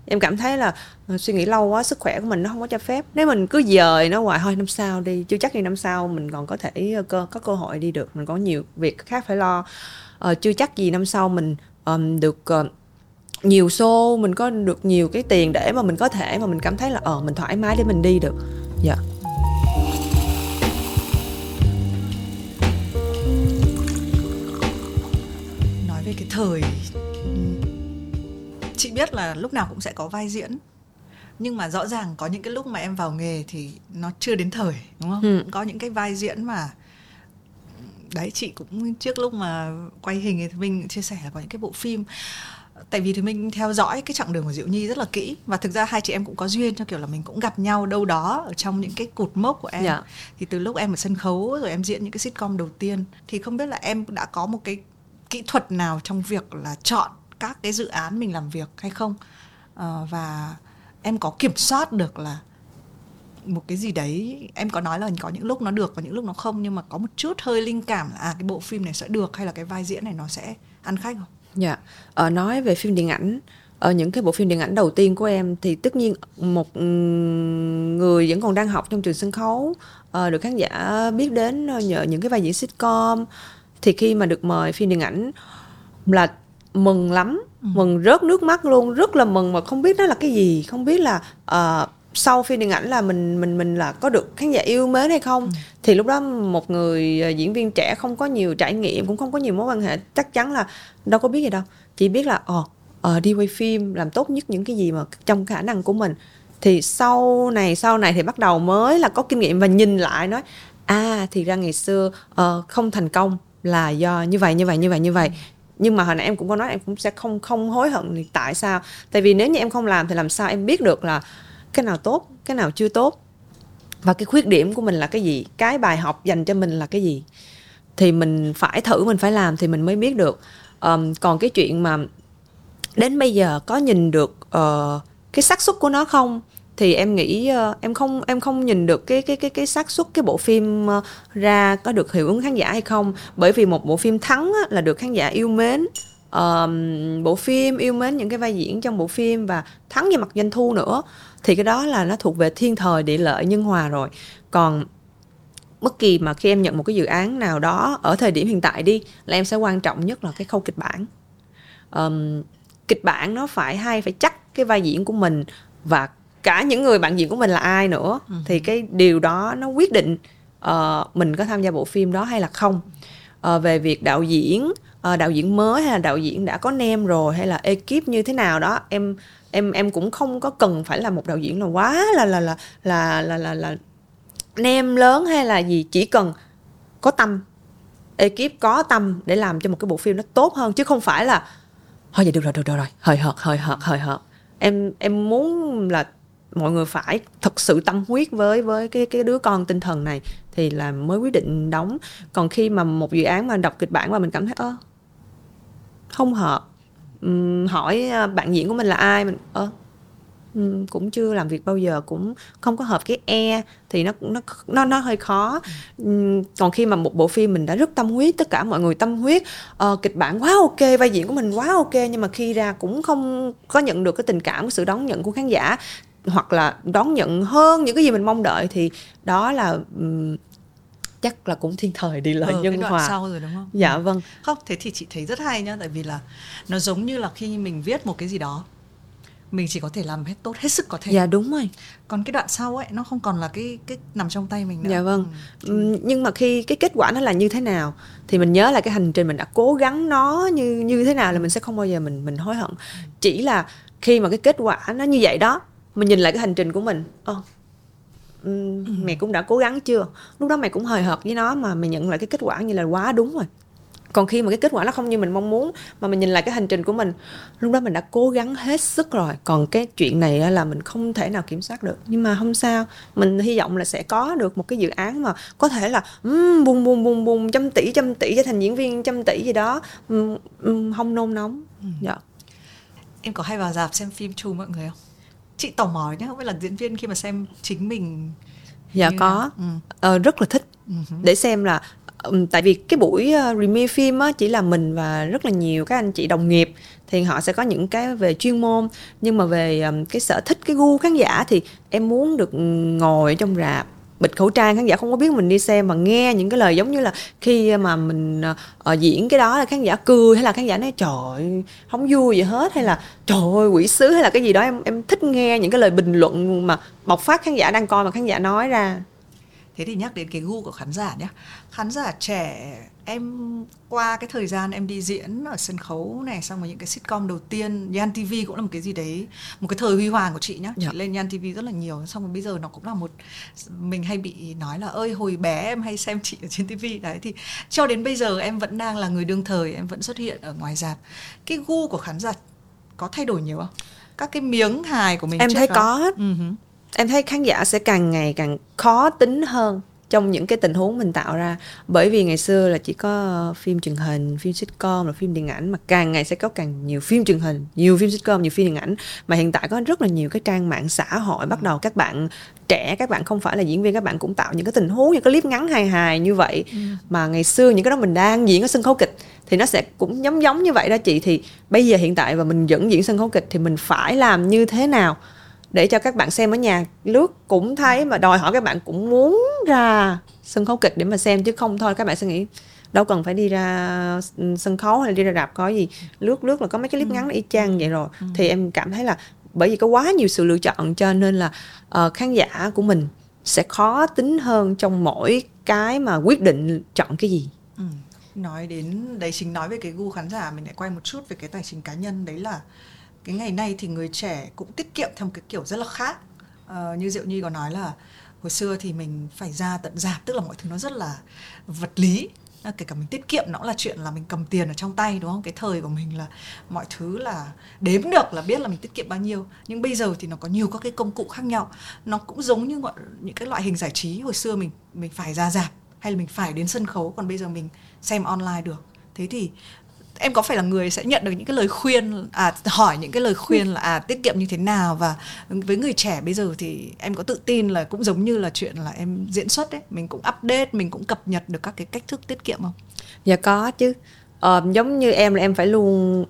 Em cảm thấy là ờ, suy nghĩ lâu quá sức khỏe của mình nó không có cho phép. Nếu mình cứ dời nó hoài thôi năm sau đi. Chưa chắc đi năm sau mình còn có thể ờ, cơ, có cơ hội đi được. Mình có nhiều việc khác phải lo. Ờ, Chưa chắc gì năm sau mình um, được uh, nhiều show mình có được nhiều cái tiền để mà mình có thể mà mình cảm thấy là ờ mình thoải mái để mình đi được. Dạ. Nói về cái thời chị biết là lúc nào cũng sẽ có vai diễn nhưng mà rõ ràng có những cái lúc mà em vào nghề thì nó chưa đến thời đúng không Ừ. có những cái vai diễn mà đấy chị cũng trước lúc mà quay hình thì mình chia sẻ là có những cái bộ phim tại vì thì mình theo dõi cái chặng đường của Diệu Nhi rất là kỹ và thực ra hai chị em cũng có duyên cho kiểu là mình cũng gặp nhau đâu đó ở trong những cái cột mốc của em Dạ. thì từ lúc em ở sân khấu rồi em diễn những cái sitcom đầu tiên thì không biết là em đã có một cái kỹ thuật nào trong việc là chọn các cái dự án mình làm việc hay không. Ờ, và em có kiểm soát được là một cái gì đấy em có nói là có những lúc nó được và những lúc nó không nhưng mà có một chút hơi linh cảm là à cái bộ phim này sẽ được hay là cái vai diễn này nó sẽ ăn khách không? Dạ. Ờ, nói về phim điện ảnh ở những cái bộ phim điện ảnh đầu tiên của em thì tất nhiên một người vẫn còn đang học trong trường sân khấu uh, được khán giả biết đến ờ, nhờ những cái vai diễn sitcom. Thì khi mà được mời phim điện ảnh là mừng lắm ừ. mừng rớt nước mắt luôn rất là mừng mà không biết nó là cái gì không biết là uh, sau phim điện ảnh là mình mình mình là có được khán giả yêu mến hay không. Ừ. thì lúc đó một người ờ, diễn viên trẻ không có nhiều trải nghiệm cũng không có nhiều mối quan hệ chắc chắn là đâu có biết gì đâu. Chỉ biết là ồ uh, đi quay phim làm tốt nhất những cái gì mà trong khả năng của mình. Thì sau này sau này thì bắt đầu mới là có kinh nghiệm và nhìn lại nói à thì ra ngày xưa uh, không thành công là do như vậy như vậy như vậy như vậy nhưng mà hồi nãy em cũng có nói em cũng sẽ không không hối hận thì tại sao? Tại vì nếu như em không làm thì làm sao em biết được là cái nào tốt cái nào chưa tốt? Và cái khuyết điểm của mình là cái gì? Cái bài học dành cho mình là cái gì? Thì mình phải thử mình phải làm thì mình mới biết được. Um, còn cái chuyện mà đến bây giờ có nhìn được uh, cái xác suất của nó không? Thì em nghĩ uh, em không em không nhìn được cái cái cái cái xác suất cái bộ phim uh, ra có được hiệu ứng khán giả hay không. Bởi vì một bộ phim thắng á, là được khán giả yêu mến. Um, bộ phim yêu mến những cái vai diễn trong bộ phim và thắng về mặt doanh thu nữa thì cái đó là nó thuộc về thiên thời địa lợi nhân hòa rồi. Còn bất kỳ mà khi em nhận một cái dự án nào đó ở thời điểm hiện tại đi là em sẽ quan trọng nhất là cái khâu kịch bản. Um, kịch bản nó phải hay phải chắc cái vai diễn của mình và cả những người bạn diễn của mình là ai nữa ừ. thì cái điều đó nó quyết định uh, mình có tham gia bộ phim đó hay là không uh, về việc đạo diễn uh, đạo diễn mới hay là đạo diễn đã có nem rồi hay là ekip như thế nào đó em em em cũng không có cần phải là một đạo diễn là quá là là là là là là, là nem lớn hay là gì chỉ cần có tâm ekip có tâm để làm cho một cái bộ phim nó tốt hơn chứ không phải là thôi vậy được rồi được rồi rồi hời hợt hời hợt hời hợt em em muốn là mọi người phải thật sự tâm huyết với với cái cái đứa con tinh thần này thì là mới quyết định đóng. Còn khi mà một dự án mà đọc kịch bản mà mình cảm thấy ơ không hợp hỏi à, bạn diễn của mình là ai mình ơ cũng chưa làm việc bao giờ cũng không có hợp cái e thì nó nó nó nó hơi khó. Còn khi mà một bộ phim mình đã rất tâm huyết tất cả mọi người tâm huyết uh, kịch bản quá ok vai diễn của mình quá ok nhưng mà khi ra cũng không có nhận được cái tình cảm cái sự đón nhận của khán giả hoặc là đón nhận hơn những cái gì mình mong đợi thì đó là um, chắc là cũng thiên thời đi lợi ừ, nhân cái hòa. sau rồi đúng không? Dạ vâng. Không thế thì chị thấy rất hay nhá tại vì là nó giống như là khi mình viết một cái gì đó mình chỉ có thể làm hết tốt hết sức có thể. Dạ đúng rồi. Còn cái đoạn sau ấy nó không còn là cái cái nằm trong tay mình nữa. Dạ vâng. Ừ. nhưng mà khi cái kết quả nó là như thế nào thì mình nhớ là cái hành trình mình đã cố gắng nó như như thế nào là mình sẽ không bao giờ mình mình hối hận. Chỉ là khi mà cái kết quả nó như vậy đó mình nhìn lại cái hành trình của mình. Ờ, ừ. mẹ cũng đã cố gắng chưa? Lúc đó mày cũng hời hợt với nó mà mày nhận lại cái kết quả như là quá đúng rồi. Còn khi mà cái kết quả nó không như mình mong muốn mà mình nhìn lại cái hành trình của mình lúc đó mình đã cố gắng hết sức rồi. Còn cái chuyện này là mình không thể nào kiểm soát được. Nhưng mà không sao mình hy vọng là sẽ có được một cái dự án mà có thể là um, bùng bùng bùng trăm tỷ trăm tỷ trở thành diễn viên trăm tỷ gì đó um, um, không nôn nóng. Ừ. dạ. em có hay vào dạp xem phim chung mọi người không chị tò mò nhé không biết là diễn viên khi mà xem chính mình dạ có. ừ. ờ, rất là thích. Uh-huh. để xem là um, tại vì cái buổi uh, review phim á, chỉ là mình và rất là nhiều các anh chị đồng nghiệp thì họ sẽ có những cái về chuyên môn. Nhưng mà về um, cái sở thích cái gu khán giả thì em muốn được ngồi trong rạp bịt khẩu trang khán giả không có biết mình đi xem mà nghe những cái lời giống như là khi mà mình uh, diễn cái đó là khán giả cười hay là khán giả nói trời không vui gì hết. Hay là trời ơi quỷ sứ. Hay là cái gì đó em em thích nghe những cái lời bình luận mà bộc phát khán giả đang coi mà khán giả nói ra. Thế thì nhắc đến cái gu của khán giả nhé khán giả trẻ em qua cái thời gian em đi diễn ở sân khấu này xong rồi những cái sitcom đầu tiên Yan TV cũng là một cái gì đấy một cái thời huy hoàng của chị nhá chị dạ. lên Yan TV rất là nhiều. Xong rồi bây giờ nó cũng là một mình hay bị nói là ơi hồi bé em hay xem chị ở trên TV đấy thì cho đến bây giờ em vẫn đang là người đương thời em vẫn xuất hiện ở ngoài dạp cái gu của khán giả có thay đổi nhiều không? Các cái miếng hài của mình em thấy đó. có. Uh-huh em thấy khán giả sẽ càng ngày càng khó tính hơn trong những cái tình huống mình tạo ra. Bởi vì ngày xưa là chỉ có phim truyền hình phim sitcom là phim điện ảnh mà càng ngày sẽ có càng nhiều phim truyền hình nhiều phim sitcom nhiều phim điện ảnh. Mà hiện tại có rất là nhiều cái trang mạng xã hội bắt đầu các bạn trẻ các bạn không phải là diễn viên các bạn cũng tạo những cái tình huống những cái clip ngắn hài hài như vậy. Ừ. mà ngày xưa những cái đó mình đang diễn ở sân khấu kịch thì nó sẽ cũng giống giống như vậy đó chị. Thì bây giờ hiện tại và mình dẫn diễn sân khấu kịch thì mình phải làm như thế nào để cho các bạn xem ở nhà. Lướt cũng thấy mà đòi hỏi các bạn cũng muốn ra sân khấu kịch để mà xem chứ không thôi các bạn sẽ nghĩ đâu cần phải đi ra sân khấu hay đi ra rạp có gì. Lướt lướt là có mấy cái clip ngắn y chang vậy rồi. Thì em cảm thấy là bởi vì có quá nhiều sự lựa chọn cho nên là uh, khán giả của mình sẽ khó tính hơn trong mỗi cái mà quyết định chọn cái gì. Ừ. nói đến đấy chính nói về cái gu khán giả mình lại quay một chút về cái tài chính cá nhân. Đấy là cái ngày nay thì người trẻ cũng tiết kiệm theo một cái kiểu rất là khác. À, như diệu nhi có nói là hồi xưa thì mình phải ra tận dạp tức là mọi thứ nó rất là vật lý. Ờ, kể cả mình tiết kiệm nó cũng là chuyện là mình cầm tiền ở trong tay đúng không? Cái thời của mình là mọi thứ là đếm được là biết là mình tiết kiệm bao nhiêu. Nhưng bây giờ thì nó có nhiều các cái công cụ khác nhau. Nó cũng giống như gọi những cái loại hình giải trí hồi xưa mình mình phải ra dạp hay là mình phải đến sân khấu còn bây giờ mình xem online được. Thế thì em có phải là người sẽ nhận được những cái lời khuyên à hỏi những cái lời khuyên là à tiết kiệm như thế nào? Và với người trẻ bây giờ thì em có tự tin là cũng giống như là chuyện là em diễn xuất đấy mình cũng update mình cũng cập nhật được các cái cách thức tiết kiệm không? Dạ có chứ. Ờ, giống như em là em phải luôn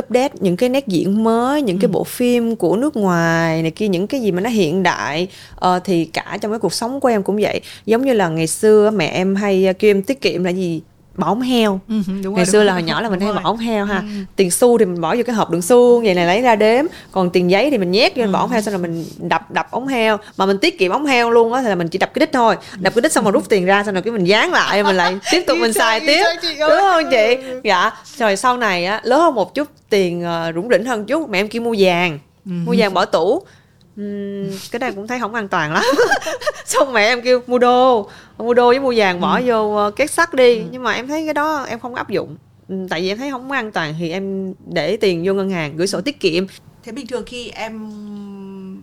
update những cái nét diễn mới những ừ. cái bộ phim của nước ngoài này kia những cái gì mà nó hiện đại. Ờ, thì cả trong cái cuộc sống của em cũng vậy. Giống như là ngày xưa mẹ em hay kêu em tiết kiệm là gì bỏ ống heo. Ừ, đúng ngày rồi, xưa đúng là hồi nhỏ là mình hay bỏ ống heo ha. Ừ. tiền xu thì mình bỏ vô cái hộp đựng xu vậy này lấy ra đếm. Còn tiền giấy thì mình nhét vô ừ. bỏ ống heo xong rồi mình đập đập ống heo. Mà mình tiết kiệm ống heo luôn á thì là mình chỉ đập cái đít thôi. Đập cái đít xong rồi rút tiền ra xong rồi cái mình dán lại mình lại tiếp tục mình xài tiếp. đúng không chị? Dạ. Rồi sau này á lớn hơn một chút tiền uh, rủng rỉnh hơn chút mẹ em kêu mua vàng. Mua vàng bỏ tủ uhm, cái này cũng thấy không an toàn lắm xong mẹ em kêu mua đô mua đô với mua vàng bỏ ừ. vô ờ, két sắt đi ừ. nhưng mà em thấy cái đó em không áp dụng tại vì em thấy không an toàn thì em để tiền vô ngân hàng gửi sổ tiết kiệm thế bình thường khi em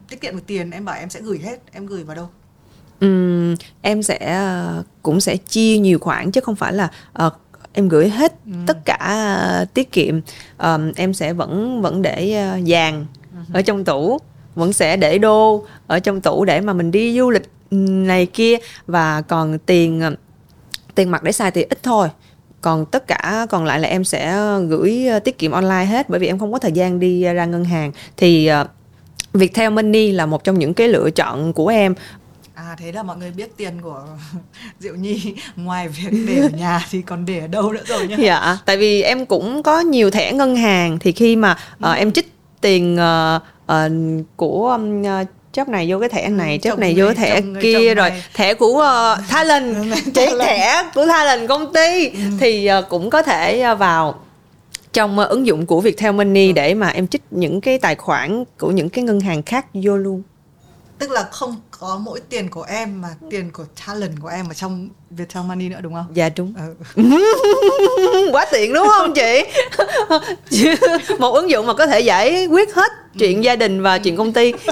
tiết kiệm được tiền em bảo em sẽ gửi hết em gửi vào đâu uhm, em sẽ ờ, cũng sẽ chia nhiều khoản chứ không phải là uh, em gửi hết ừ. tất cả uh, tiết kiệm um, em sẽ vẫn vẫn để uh, vàng ừ. ở trong tủ vẫn sẽ để đô ở trong tủ để mà mình đi du lịch này kia. Và còn tiền ờ, tiền mặt để xài thì ít thôi. Còn tất cả còn lại là em sẽ gửi ờ, tiết kiệm online hết bởi vì em không có thời gian đi ra ngân hàng. Thì uh, Viettel Money là một trong những cái lựa chọn của em. À thế là mọi người biết tiền của Diệu Nhi. Ngoài việc để ở nhà thì còn để ở đâu nữa rồi nhá. Dạ, tại vì em cũng có nhiều thẻ ngân hàng. Thì khi mà uh, em trích tiền uh, uh, của um, uh, chớp này vô cái thẻ này chớp này vô cái thẻ chồng, kia chồng rồi này. thẻ của uh, Thailand chỉ thẻ của Thailand công ty ừ. thì uh, cũng có thể uh, vào trong uh, ứng dụng của Viettel Money ừ. để mà em trích những cái tài khoản của những cái ngân hàng khác vô luôn tức là không có mỗi tiền của em mà tiền của talent của em ở trong Viettel Money nữa đúng không? Dạ đúng. Ừ. Quá tiện đúng không chị? Một ứng dụng mà có thể giải quyết hết chuyện gia đình và chuyện công ty.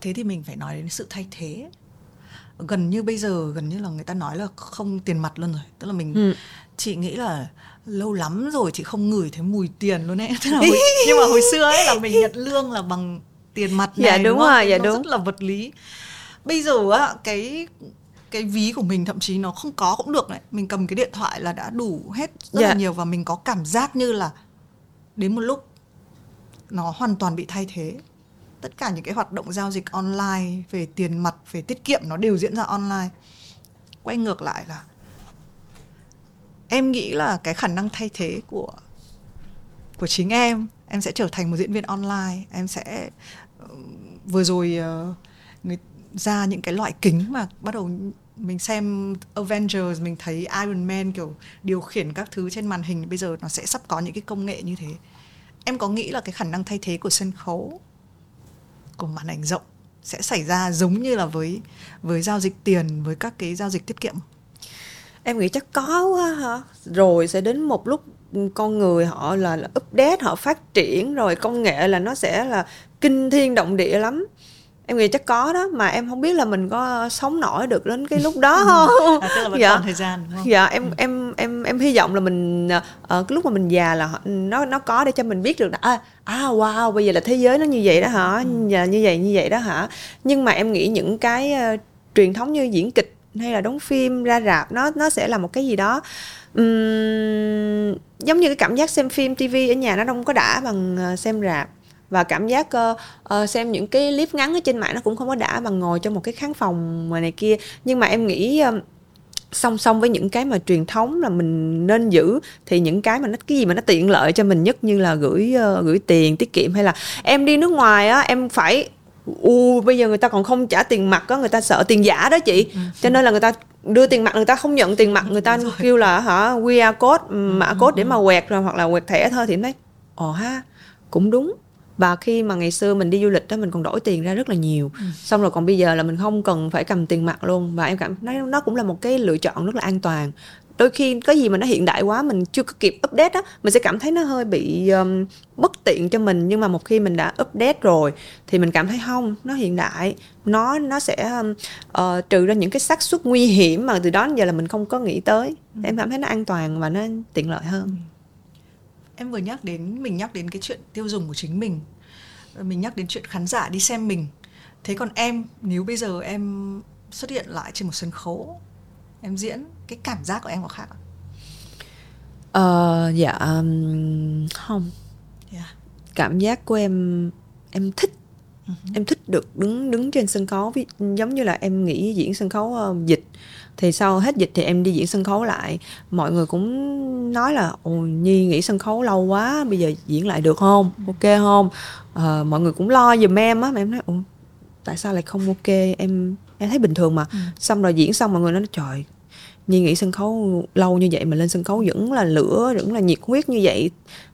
thế thì mình phải nói đến sự thay thế gần như bây giờ gần như là người ta nói là không tiền mặt luôn rồi tức là mình ừ. chị nghĩ là lâu lắm rồi chị không ngửi thấy mùi tiền luôn ấy tức là hồi, nhưng mà hồi xưa ấy là mình nhận lương là bằng tiền mặt dạ, này dạ đúng, đúng rồi dạ nó đúng. rất là vật lý. Bây giờ á cái cái ví của mình thậm chí nó không có cũng được đấy mình cầm cái điện thoại là đã đủ hết rất dạ. là nhiều và mình có cảm giác như là đến một lúc nó hoàn toàn bị thay thế. Tất cả những cái hoạt động giao dịch online về tiền mặt về tiết kiệm nó đều diễn ra online. Quay ngược lại là em nghĩ là cái khả năng thay thế của của chính em em sẽ trở thành một diễn viên online em sẽ vừa rồi uh, người ra những cái loại kính mà bắt đầu mình xem Avengers mình thấy Iron Man kiểu điều khiển các thứ trên màn hình bây giờ nó sẽ sắp có những cái công nghệ như thế. Em có nghĩ là cái khả năng thay thế của sân khấu của màn ảnh rộng sẽ xảy ra giống như là với với giao dịch tiền với các cái giao dịch tiết kiệm em nghĩ chắc có quá hả? Rồi sẽ đến một lúc con người họ là, là update họ phát triển rồi công nghệ là nó sẽ là kinh thiên động địa lắm em nghĩ chắc có đó mà em không biết là mình có sống nổi được đến cái lúc đó không à, tức là vẫn dạ. còn thời gian đúng không? dạ em ừ. em em em hy vọng là mình ở ờ, cái lúc mà mình già là nó nó có để cho mình biết được là à, à wow bây giờ là thế giới nó như vậy đó hả ừ. như vậy như vậy đó hả nhưng mà em nghĩ những cái uh, truyền thống như diễn kịch hay là đóng phim ra rạp nó nó sẽ là một cái gì đó um, giống như cái cảm giác xem phim tv ở nhà nó không có đã bằng xem rạp và cảm giác uh, uh, xem những cái clip ngắn ở trên mạng nó cũng không có đã bằng ngồi trong một cái khán phòng mà này kia nhưng mà em nghĩ uh, song song với những cái mà truyền thống là mình nên giữ thì những cái mà nó cái gì mà nó tiện lợi cho mình nhất như là gửi uh, gửi tiền tiết kiệm hay là em đi nước ngoài á em phải u bây giờ người ta còn không trả tiền mặt có người ta sợ tiền giả đó chị ừ. cho nên là người ta đưa tiền mặt người ta không nhận tiền mặt người ta kêu là hả QR code mã ừ. code để mà quẹt rồi hoặc là quẹt thẻ thôi thì em thấy ồ ha cũng đúng và khi mà ngày xưa mình đi du lịch đó mình còn đổi tiền ra rất là nhiều. Ừ. xong rồi còn bây giờ là mình không cần phải cầm tiền mặt luôn. Và em cảm thấy nó cũng là một cái lựa chọn rất là an toàn. Đôi khi có gì mà nó hiện đại quá mình chưa có kịp update á mình sẽ cảm thấy nó hơi bị um, bất tiện cho mình. Nhưng mà một khi mình đã update rồi thì mình cảm thấy không nó hiện đại. Nó nó sẽ uh, trừ ra những cái xác suất nguy hiểm mà từ đó đến giờ là mình không có nghĩ tới. Ừ. em cảm thấy nó an toàn và nó tiện lợi hơn. Ừ. em vừa nhắc đến mình nhắc đến cái chuyện tiêu dùng của chính mình mình nhắc đến chuyện khán giả đi xem mình thế còn em nếu bây giờ em xuất hiện lại trên một sân khấu em diễn cái cảm giác của em có khác không? Uh, dạ um, không yeah. cảm giác của em em thích uh-huh. em thích được đứng đứng trên sân khấu giống như là em nghĩ diễn sân khấu uh, dịch thì sau hết dịch thì em đi diễn sân khấu lại. Mọi người cũng nói là ồ nhi nghỉ sân khấu lâu quá bây giờ diễn lại được không? Ok không? Uh, mọi người cũng lo giùm em á. Mà em nói ồ tại sao lại không ok? Em em thấy bình thường mà. Ừ. xong rồi diễn xong mọi người nói trời Nhi nghĩ sân khấu lâu như vậy mà lên sân khấu vẫn là lửa vẫn là nhiệt huyết như vậy. à,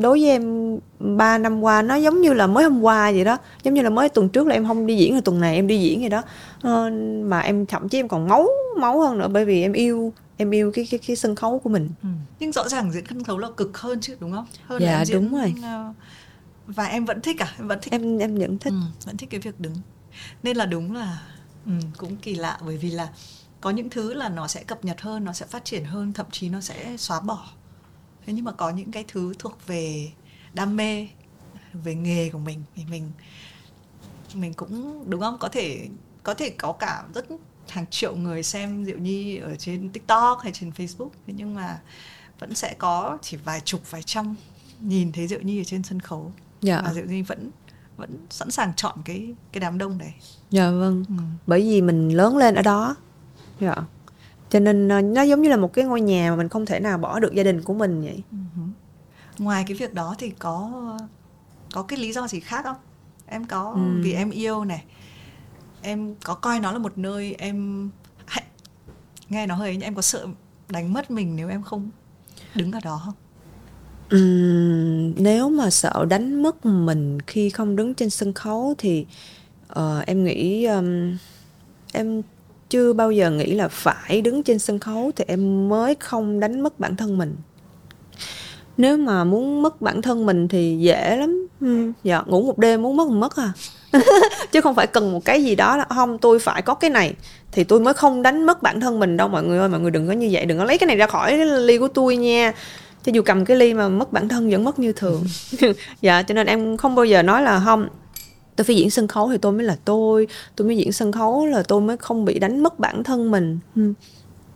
đối với em ba năm qua nó giống như là mới hôm qua vậy đó. Giống như là mới tuần trước là em không đi diễn rồi tuần này em đi diễn vậy đó. À, mà em thậm chí em còn máu máu hơn nữa bởi vì em yêu em yêu cái cái cái sân khấu của mình. Ừ. nhưng rõ ràng diễn sân khấu là cực hơn chứ đúng không? Hơn dạ diễn, đúng rồi. và em vẫn thích à? Em vẫn thích em em vẫn thích. Ừ, vẫn thích cái việc đứng. Nên là đúng là ừ, cũng kỳ lạ bởi vì là có những thứ là nó sẽ cập nhật hơn nó sẽ phát triển hơn thậm chí nó sẽ xóa bỏ thế nhưng mà có những cái thứ thuộc về đam mê về nghề của mình thì mình mình cũng đúng không? Có thể có thể có cả rất hàng triệu người xem diệu nhi ở trên tiktok hay trên facebook. Thế nhưng mà vẫn sẽ có chỉ vài chục vài trăm nhìn thấy diệu nhi ở trên sân khấu. Dạ. mà diệu nhi vẫn vẫn sẵn sàng chọn cái cái đám đông đấy. Dạ vâng. Ừ. bởi vì mình lớn lên ở đó. Dạ cho nên ờ, nó giống như là một cái ngôi nhà mà mình không thể nào bỏ được gia đình của mình vậy uh-huh. ngoài cái việc đó thì có có cái lý do gì khác không em có ừ. vì em yêu này em có coi nó là một nơi em nghe nó hơi em có sợ đánh mất mình nếu em không đứng ở đó không uhm, nếu mà sợ đánh mất mình khi không đứng trên sân khấu thì uh, em nghĩ um, em chưa bao giờ nghĩ là phải đứng trên sân khấu thì em mới không đánh mất bản thân mình. Nếu mà muốn mất bản thân mình thì dễ lắm. Ừ, dạ ngủ một đêm muốn mất thì mất à. Chứ không phải cần một cái gì đó là không tôi phải có cái này. Thì tôi mới không đánh mất bản thân mình đâu. Mọi người ơi mọi người đừng có như vậy đừng có lấy cái này ra khỏi cái ly của tôi nha. Cho dù cầm cái ly mà mất bản thân vẫn mất như thường. Dạ cho nên em không bao giờ nói là không tôi phải diễn sân khấu thì tôi mới là tôi. Tôi mới diễn sân khấu là tôi mới không bị đánh mất bản thân mình. Ừ.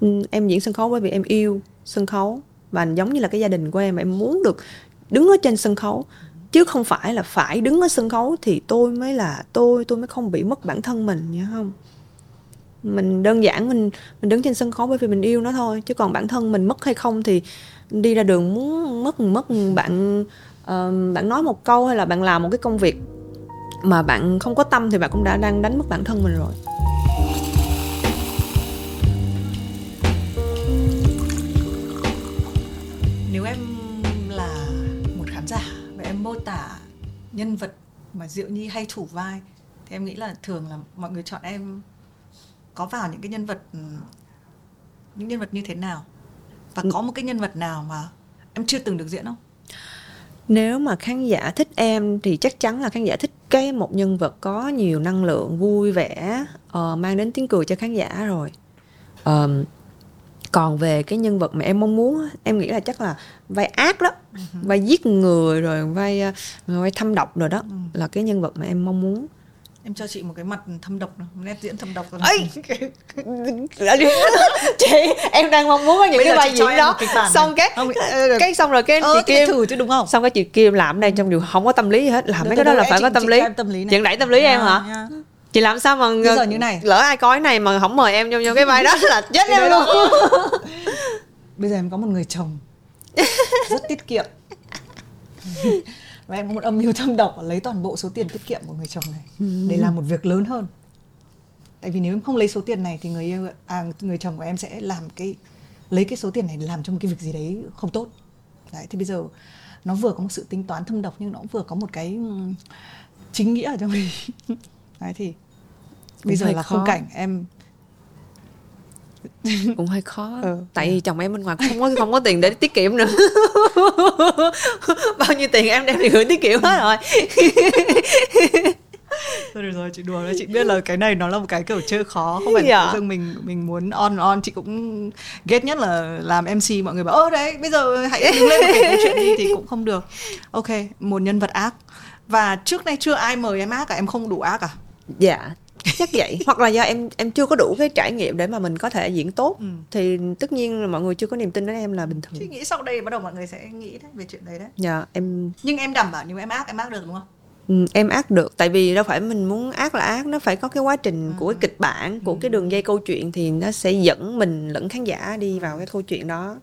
Ừ, em diễn sân khấu bởi vì em yêu sân khấu. Và giống như là cái gia đình của em em muốn được đứng ở trên sân khấu. Chứ không phải là phải đứng ở sân khấu thì tôi mới là tôi tôi mới không bị mất bản thân mình nhớ không? Mình đơn giản mình mình đứng trên sân khấu bởi vì mình yêu nó thôi. Chứ còn bản thân mình mất hay không thì đi ra đường muốn mất mất bạn uh, bạn nói một câu hay là bạn làm một cái công việc mà bạn không có tâm thì bạn cũng đã đang đánh mất bản thân mình rồi. Nếu em là một khán giả và em mô tả nhân vật mà diệu nhi hay thủ vai thì em nghĩ là thường là mọi người chọn em có vào những cái nhân vật những nhân vật như thế nào? Và có một cái nhân vật nào mà em chưa từng được diễn không nếu mà khán giả thích em thì chắc chắn là khán giả thích cái một nhân vật có nhiều năng lượng vui vẻ uh, mang đến tiếng cười cho khán giả rồi. Um, còn về cái nhân vật mà em mong muốn em nghĩ là chắc là vai ác đó uh vai giết người rồi vai uh, vai thâm độc rồi đó uh là cái nhân vật mà em mong muốn em cho chị một cái mặt thâm độc nào, nét diễn thâm độc rồi ấy chị em đang mong muốn có những Bây cái cho diễn đó. xong này. cái Không, cái xong rồi cái ờ, chị kim thử chứ đúng không? xong cái chị kim làm đây trong điều không có tâm lý gì hết làm mấy cái đó là phải có tâm lý. chuyện đẩy tâm lý em hả? chị làm sao mà giờ như này. lỡ ai coi này mà không mời em vô, vô cái vai đó là chết em luôn. bây giờ em có một người chồng. Rất tiết kiệm và em có một âm mưu thâm độc lấy toàn bộ số tiền tiết kiệm của người chồng này để làm một việc lớn hơn. Tại vì nếu em không lấy số tiền này thì người yêu à, người chồng của em sẽ làm cái lấy cái số tiền này để làm cho một cái việc gì đấy không tốt. Đấy thì bây giờ nó vừa có một sự tính toán thâm độc nhưng nó cũng vừa có một cái ừm, chính nghĩa ở trong mình đấy thì bây giờ là khó. không cảnh em cũng hơi khó. Ừ. tại vì chồng em bên ngoài không có không có tiền để tiết kiệm nữa. Bao nhiêu tiền em đem đi gửi tiết kiệm hết rồi. Thôi được rồi chị đùa đấy chị biết là cái này nó là một cái kiểu chơi khó. Không phải Dạ. tự dưng mình mình muốn on on. Chị cũng ghét nhất là làm MC mọi người bảo ơ đấy bây giờ hãy đứng lên kể câu chuyện đi. Thì cũng không được. Ok một nhân vật ác. Và trước nay chưa ai mời em ác cả em không đủ ác à? Dạ chắc vậy. Hoặc là do em em chưa có đủ cái trải nghiệm để mà mình có thể diễn tốt. Ừ. thì tất nhiên là mọi người chưa có niềm tin đến em là bình chị thường nghĩ sau đây bắt đầu mọi người sẽ nghĩ đấy về chuyện đấy đấy. Dạ em nhưng em đảm bảo nếu em ác em ác được đúng không? Ừ, em ác được. Tại vì đâu phải mình muốn ác là ác nó phải có cái quá trình Ừ. của cái kịch bản của cái đường dây câu chuyện thì nó sẽ dẫn mình lẫn khán giả đi vào cái câu chuyện đó.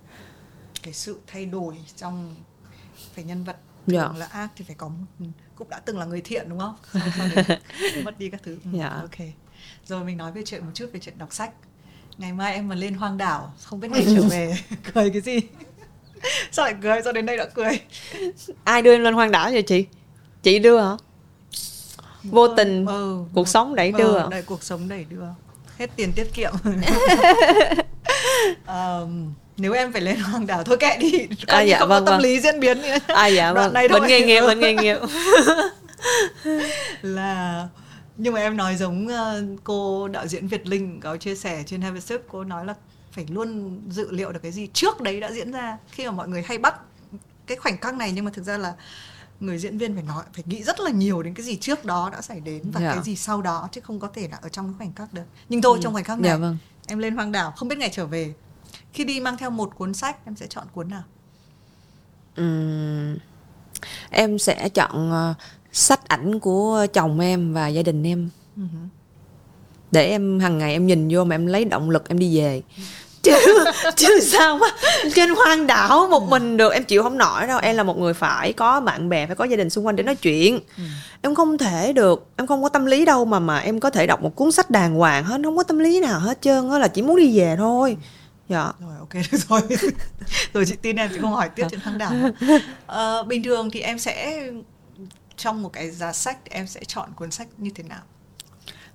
Cái sự thay đổi trong phải nhân vật Dạ. thường là ác thì phải có cũng đã từng là người thiện đúng không? Mất đi các thứ. Ừ, Dạ. ok. Rồi mình nói về chuyện một chút về chuyện đọc sách. Ngày mai em mà lên hoang đảo không biết ngày trở về cười cái gì? Sao lại cười? Sao đến đây đã cười? Ai đưa em lên hoang đảo vậy chị? Chị đưa hả? Vô tình ừ, cuộc sống đẩy đưa à? đẩy cuộc sống đẩy đưa. Hết tiền tiết kiệm. Ờm, nếu em phải lên hoang đảo thôi kệ đi. À, Coi dạ, không vâng, có tâm vâng. lý diễn biến nữa. À dạ Đoạn vâng. này thôi. nghề nghiệp bệnh nghề nghiệp là nhưng mà em nói giống ờ, cô đạo diễn Việt Linh có chia sẻ trên Have a Sip cô nói là phải luôn dự liệu được cái gì trước đấy đã diễn ra khi mà mọi người hay bắt cái khoảnh khắc này. Nhưng mà thực ra là người diễn viên phải nói phải nghĩ rất là nhiều đến cái gì trước đó đã xảy đến và Dạ. cái gì sau đó chứ không có thể là ở trong cái khoảnh khắc được. Nhưng thôi trong khoảnh khắc này dạ vâng. em lên hoang đảo không biết ngày trở về khi đi mang theo một cuốn sách em sẽ chọn cuốn nào? Ừm, em sẽ chọn ờ, sách ảnh của chồng em và gia đình em. Ừ hử. để em hàng ngày em nhìn vô mà em lấy động lực em đi về. Chứ chứ sao mà trên hoang đảo một mình được em chịu không nổi đâu. Em là một người phải có bạn bè phải có gia đình xung quanh để nói chuyện. Em không thể được em không có tâm lý đâu mà mà em có thể đọc một cuốn sách đàng hoàng hết không có tâm lý nào hết trơn á là chỉ muốn đi về thôi dạ. Rồi ok được rồi. Rồi chị tin em chị không hỏi tiếp chuyện hoang đảo nữa. Ờ, bình thường thì em sẽ trong một cái giá sách em sẽ chọn cuốn sách như thế nào?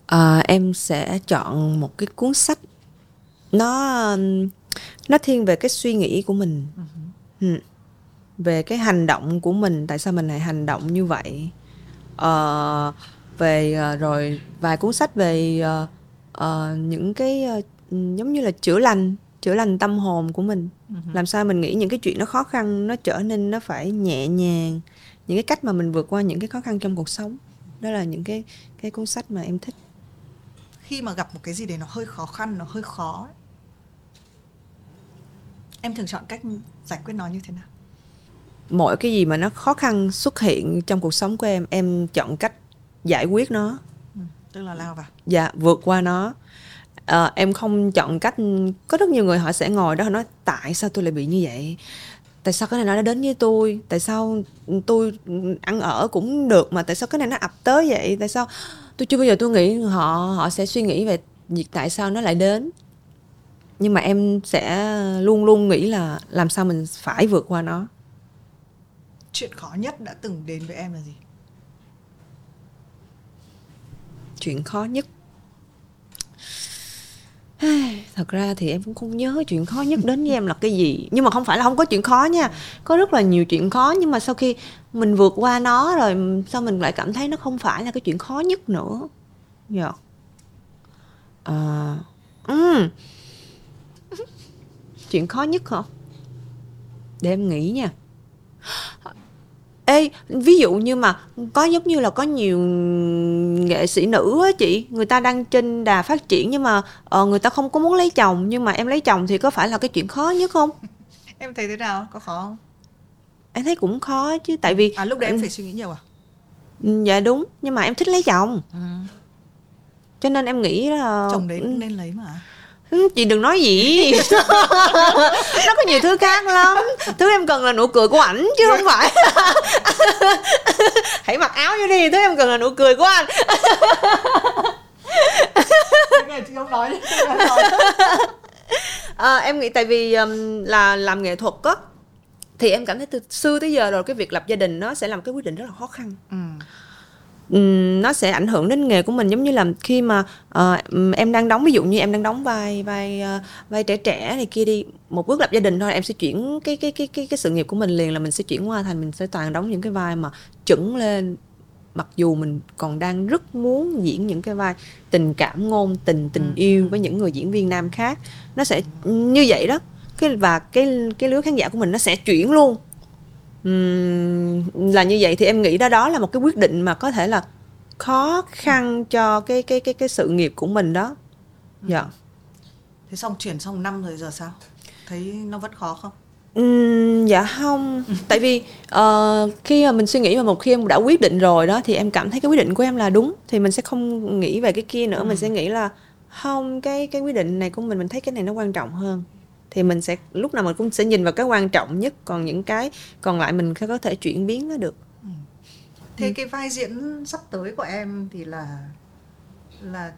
À, em sẽ chọn một cái cuốn sách nó nó thiên về cái suy nghĩ của mình. Ừ. về cái hành động của mình tại sao mình lại hành động như vậy? Ờ, về rồi vài cuốn sách về ờ, những cái ờ, giống như là chữa lành chữa lành tâm hồn của mình. Làm sao mình nghĩ những cái chuyện nó khó khăn nó trở nên nó phải nhẹ nhàng những cái cách mà mình vượt qua những cái khó khăn trong cuộc sống. Đó là những cái cái cuốn sách mà em thích. Khi mà gặp một cái gì đấy nó hơi khó khăn nó hơi khó ấy, em thường chọn cách giải quyết nó như thế nào? Mọi cái gì mà nó khó khăn xuất hiện trong cuộc sống của em em chọn cách giải quyết nó. Ừ, tức là lao vào. Dạ vượt qua nó Ờ, em không chọn cách có rất nhiều người họ sẽ ngồi đó họ nói tại sao tôi lại bị như vậy? Tại sao cái này nó đến với tôi? Tại sao tôi ăn ở cũng được mà tại sao cái này nó ập tới vậy? Tại sao tôi chưa bao giờ tôi nghĩ họ họ sẽ suy nghĩ về việc tại sao nó lại đến. Nhưng mà em sẽ luôn luôn nghĩ là làm sao mình phải vượt qua nó. Chuyện khó nhất đã từng đến với em là gì? Chuyện khó nhất Ai, thật ra thì em cũng không nhớ chuyện khó nhất đến với em là cái gì. Nhưng mà không phải là không có chuyện khó nha. Có rất là nhiều chuyện khó nhưng mà sau khi mình vượt qua nó rồi sao mình lại cảm thấy nó không phải là cái chuyện khó nhất nữa? Dạ. À, ừ chuyện khó nhất hả? Để em nghĩ nha ê ví dụ như mà có giống như là có nhiều nghệ sĩ nữ á chị người ta đang trên đà phát triển nhưng mà uh, người ta không có muốn lấy chồng nhưng mà em lấy chồng thì có phải là cái chuyện khó nhất không? Em thấy thế nào? Có khó không? Em thấy cũng khó chứ tại vì à lúc đấy em phải suy nghĩ nhiều à? Ừ, dạ đúng nhưng mà em thích lấy chồng. Ừ. cho nên em nghĩ là chồng đấy cũng nên lấy mà. Ừ, chị đừng nói gì. Nó có nhiều thứ khác lắm. Thứ em cần là nụ cười của ảnh chứ không phải. Hãy mặc áo vô đi thứ em cần là nụ cười của anh. Chị không nói à, em nghĩ tại vì um, là làm nghệ thuật á thì em cảm thấy từ xưa tới giờ rồi cái việc lập gia đình nó sẽ làm cái quyết định rất là khó khăn. Ừ nó sẽ ảnh hưởng đến nghề của mình giống như là khi mà uh, em đang đóng ví dụ như em đang đóng vai vai uh, vai trẻ trẻ này kia đi một bước lập gia đình thôi em sẽ chuyển cái cái cái cái cái sự nghiệp của mình liền là mình sẽ chuyển qua thành mình sẽ toàn đóng những cái vai mà chuẩn lên. Mặc dù mình còn đang rất muốn diễn những cái vai tình cảm ngôn tình tình ừ. yêu với những người diễn viên nam khác. Nó sẽ như vậy đó. Cái và cái cái lứa khán giả của mình nó sẽ chuyển luôn là như vậy thì em nghĩ đó đó là một cái quyết định mà có thể là khó khăn cho cái cái cái cái sự nghiệp của mình đó. Dạ. Thế xong chuyển xong năm rồi giờ sao? Thấy nó vẫn khó không? Uhm, dạ không. Tại vì uh, khi mà mình suy nghĩ mà một khi em đã quyết định rồi đó thì em cảm thấy cái quyết định của em là đúng. Thì mình sẽ không nghĩ về cái kia nữa. Ừ. mình sẽ nghĩ là không cái cái quyết định này của mình mình thấy cái này nó quan trọng hơn thì mình sẽ lúc nào mình cũng sẽ nhìn vào cái quan trọng nhất còn những cái còn lại mình có thể chuyển biến nó được ừ. thế ừ. cái vai diễn sắp tới của em thì là là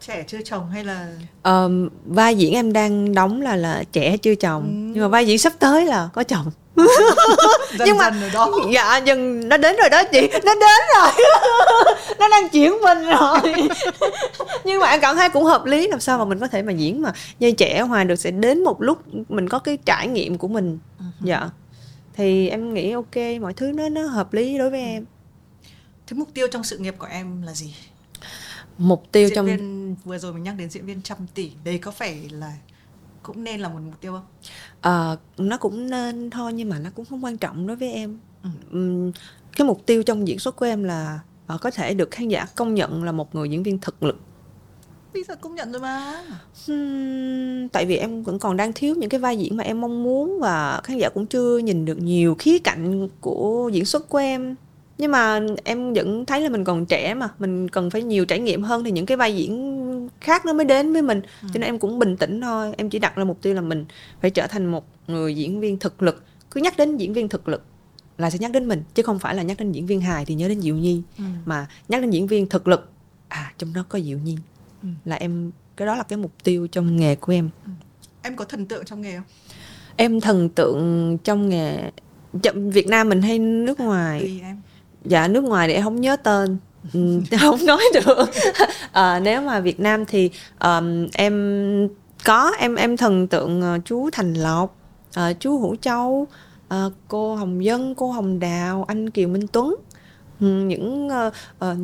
trẻ chưa chồng hay là um, vai diễn em đang đóng là là trẻ chưa chồng ừ. nhưng mà vai diễn sắp tới là có chồng dần nhưng mà rồi đó. dạ dần nó đến rồi đó chị. Nó đến rồi. Nó đang chuyển mình rồi. Nhưng mà em cảm thấy cũng hợp lý làm sao mà mình có thể mà diễn mà. Như trẻ hoài được sẽ đến một lúc mình có cái trải nghiệm của mình. Uh-huh. dạ. Thì em nghĩ ok mọi thứ nó nó hợp lý đối với em. Thế mục tiêu trong sự nghiệp của em là gì? Mục tiêu diễn trong viên vừa rồi mình nhắc đến diễn viên trăm tỷ đây có phải là cũng nên là một mục tiêu không? À, nó cũng nên thôi nhưng mà nó cũng không quan trọng đối với em. Ừ. cái mục tiêu trong diễn xuất của em là uh, có thể được khán giả công nhận là một người diễn viên thực lực. Bây giờ công nhận rồi mà. Tại vì em vẫn còn đang thiếu những cái vai diễn mà em mong muốn và khán giả cũng chưa nhìn được nhiều khía cạnh của diễn xuất của em nhưng mà em vẫn thấy là mình còn trẻ mà mình cần phải nhiều trải nghiệm hơn thì những cái vai diễn khác nó mới đến với mình ừ. cho nên em cũng bình tĩnh thôi em chỉ đặt ra mục tiêu là mình phải trở thành một người diễn viên thực lực cứ nhắc đến diễn viên thực lực là sẽ nhắc đến mình chứ không phải là nhắc đến diễn viên hài thì nhớ đến diệu nhi ừ. mà nhắc đến diễn viên thực lực à trong đó có diệu nhi ừ. là em cái đó là cái mục tiêu trong nghề của em ừ. em có thần tượng trong nghề không em thần tượng trong nghề Việt Nam mình hay nước ngoài Tùy em dạ nước ngoài thì em không nhớ tên. Ừ, không nói được. À, nếu mà Việt Nam thì um, em có em em thần tượng uh, chú Thành Lộc uh, chú Hữu Châu uh, cô Hồng Dân cô Hồng Đào anh Kiều Minh Tuấn. Um, những uh, uh,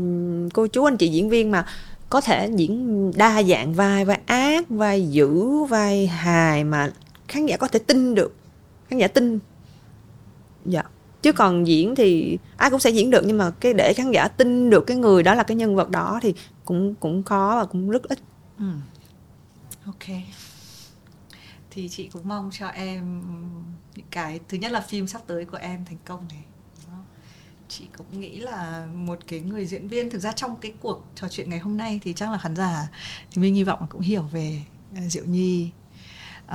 cô chú anh chị diễn viên mà có thể diễn đa dạng vai vai ác vai dữ vai hài mà khán giả có thể tin được khán giả tin. Dạ chứ còn diễn thì ai cũng sẽ diễn được nhưng mà cái để khán giả tin được cái người đó là cái nhân vật đó thì cũng cũng khó và cũng rất ít. Ừ. ok. Thì chị cũng mong cho em những cái thứ nhất là phim sắp tới của em thành công này. Chị cũng nghĩ là một cái người diễn viên thực ra trong cái cuộc trò chuyện ngày hôm nay thì chắc là khán giả thì mình hy vọng cũng hiểu về à, diệu nhi. Uh,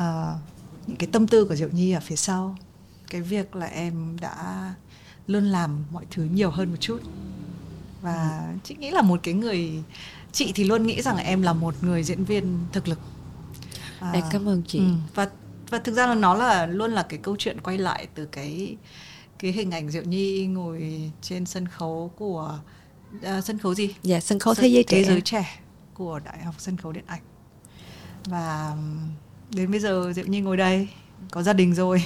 những cái tâm tư của diệu nhi ở phía sau cái việc là em đã luôn làm mọi thứ nhiều hơn một chút. Và ừ. chị nghĩ là một cái người chị thì luôn nghĩ rằng là em là một người diễn viên thực lực. À, em cảm ơn chị. ừ, và và thực ra là nó là luôn là cái câu chuyện quay lại từ cái cái hình ảnh diệu nhi ngồi trên sân khấu của uh, sân khấu gì? Dạ sân khấu thế giới thế giới trẻ của đại học sân khấu điện ảnh. Và đến bây giờ diệu nhi ngồi đây có gia đình rồi.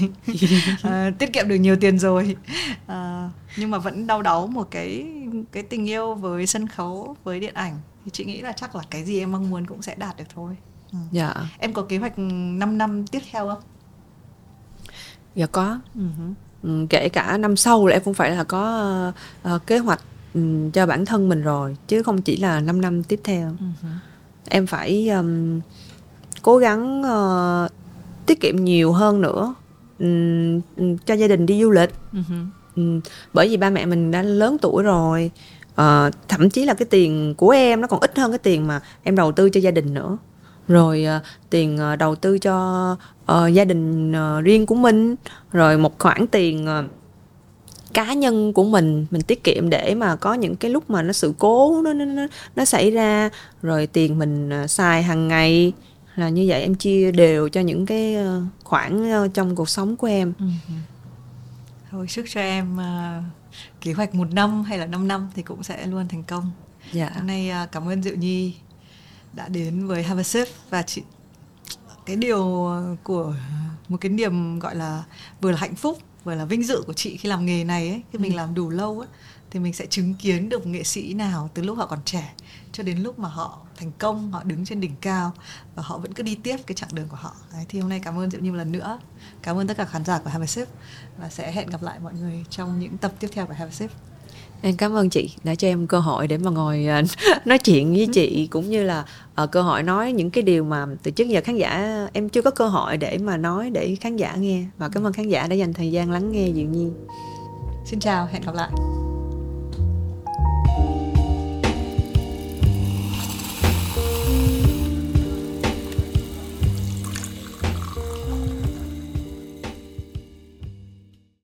À, tiết kiệm được nhiều tiền rồi. À, nhưng mà vẫn đau đáu một cái cái tình yêu với sân khấu với điện ảnh. Thì chị nghĩ là chắc là cái gì em mong muốn cũng sẽ đạt được thôi. Ừ. dạ. Em có kế hoạch 5 năm tiếp theo không? Dạ có. Uh-huh. ừ, kể cả năm sau là em cũng phải là có uh, kế hoạch um, cho bản thân mình rồi chứ không chỉ là 5 năm tiếp theo. Uh-huh. em phải um, cố gắng uh, tiết kiệm nhiều hơn nữa um, cho gia đình đi du lịch. Uh-huh. um, bởi vì ba mẹ mình đã lớn tuổi rồi uh, thậm chí là cái tiền của em nó còn ít hơn cái tiền mà em đầu tư cho gia đình nữa. Rồi uh, tiền uh, đầu tư cho uh, gia đình uh, riêng của mình. Rồi một khoản tiền uh, cá nhân của mình mình tiết kiệm để mà có những cái lúc mà nó sự cố nó nó nó, nó xảy ra. Rồi tiền mình uh, xài hàng ngày là như vậy em chia đều cho những cái uh, khoản uh, trong cuộc sống của em ừ. thôi chúc cho em uh, kế hoạch một năm hay là 5 năm thì cũng sẽ luôn thành công dạ. hôm nay uh, cảm ơn diệu nhi đã đến với Have a Sip và chị cái điều của một cái niềm gọi là vừa là hạnh phúc vừa là vinh dự của chị khi làm nghề này ấy khi mình ừ. làm đủ lâu ấy thì mình sẽ chứng kiến được nghệ sĩ nào từ lúc họ còn trẻ cho đến lúc mà họ thành công họ đứng trên đỉnh cao và họ vẫn cứ đi tiếp cái chặng đường của họ. Đấy, thì hôm nay cảm ơn diệu như một lần nữa. Cảm ơn tất cả khán giả của Have a Sip và sẽ hẹn gặp lại mọi người trong những tập tiếp theo của Have a Sip. Em cảm ơn chị đã cho em cơ hội để mà ngồi uh, nói chuyện với chị cũng như là uh, cơ hội nói những cái điều mà từ trước giờ khán giả em chưa có cơ hội để mà nói để khán giả nghe. Và cảm ơn khán giả đã dành thời gian lắng nghe Diệu Nhi xin chào hẹn gặp lại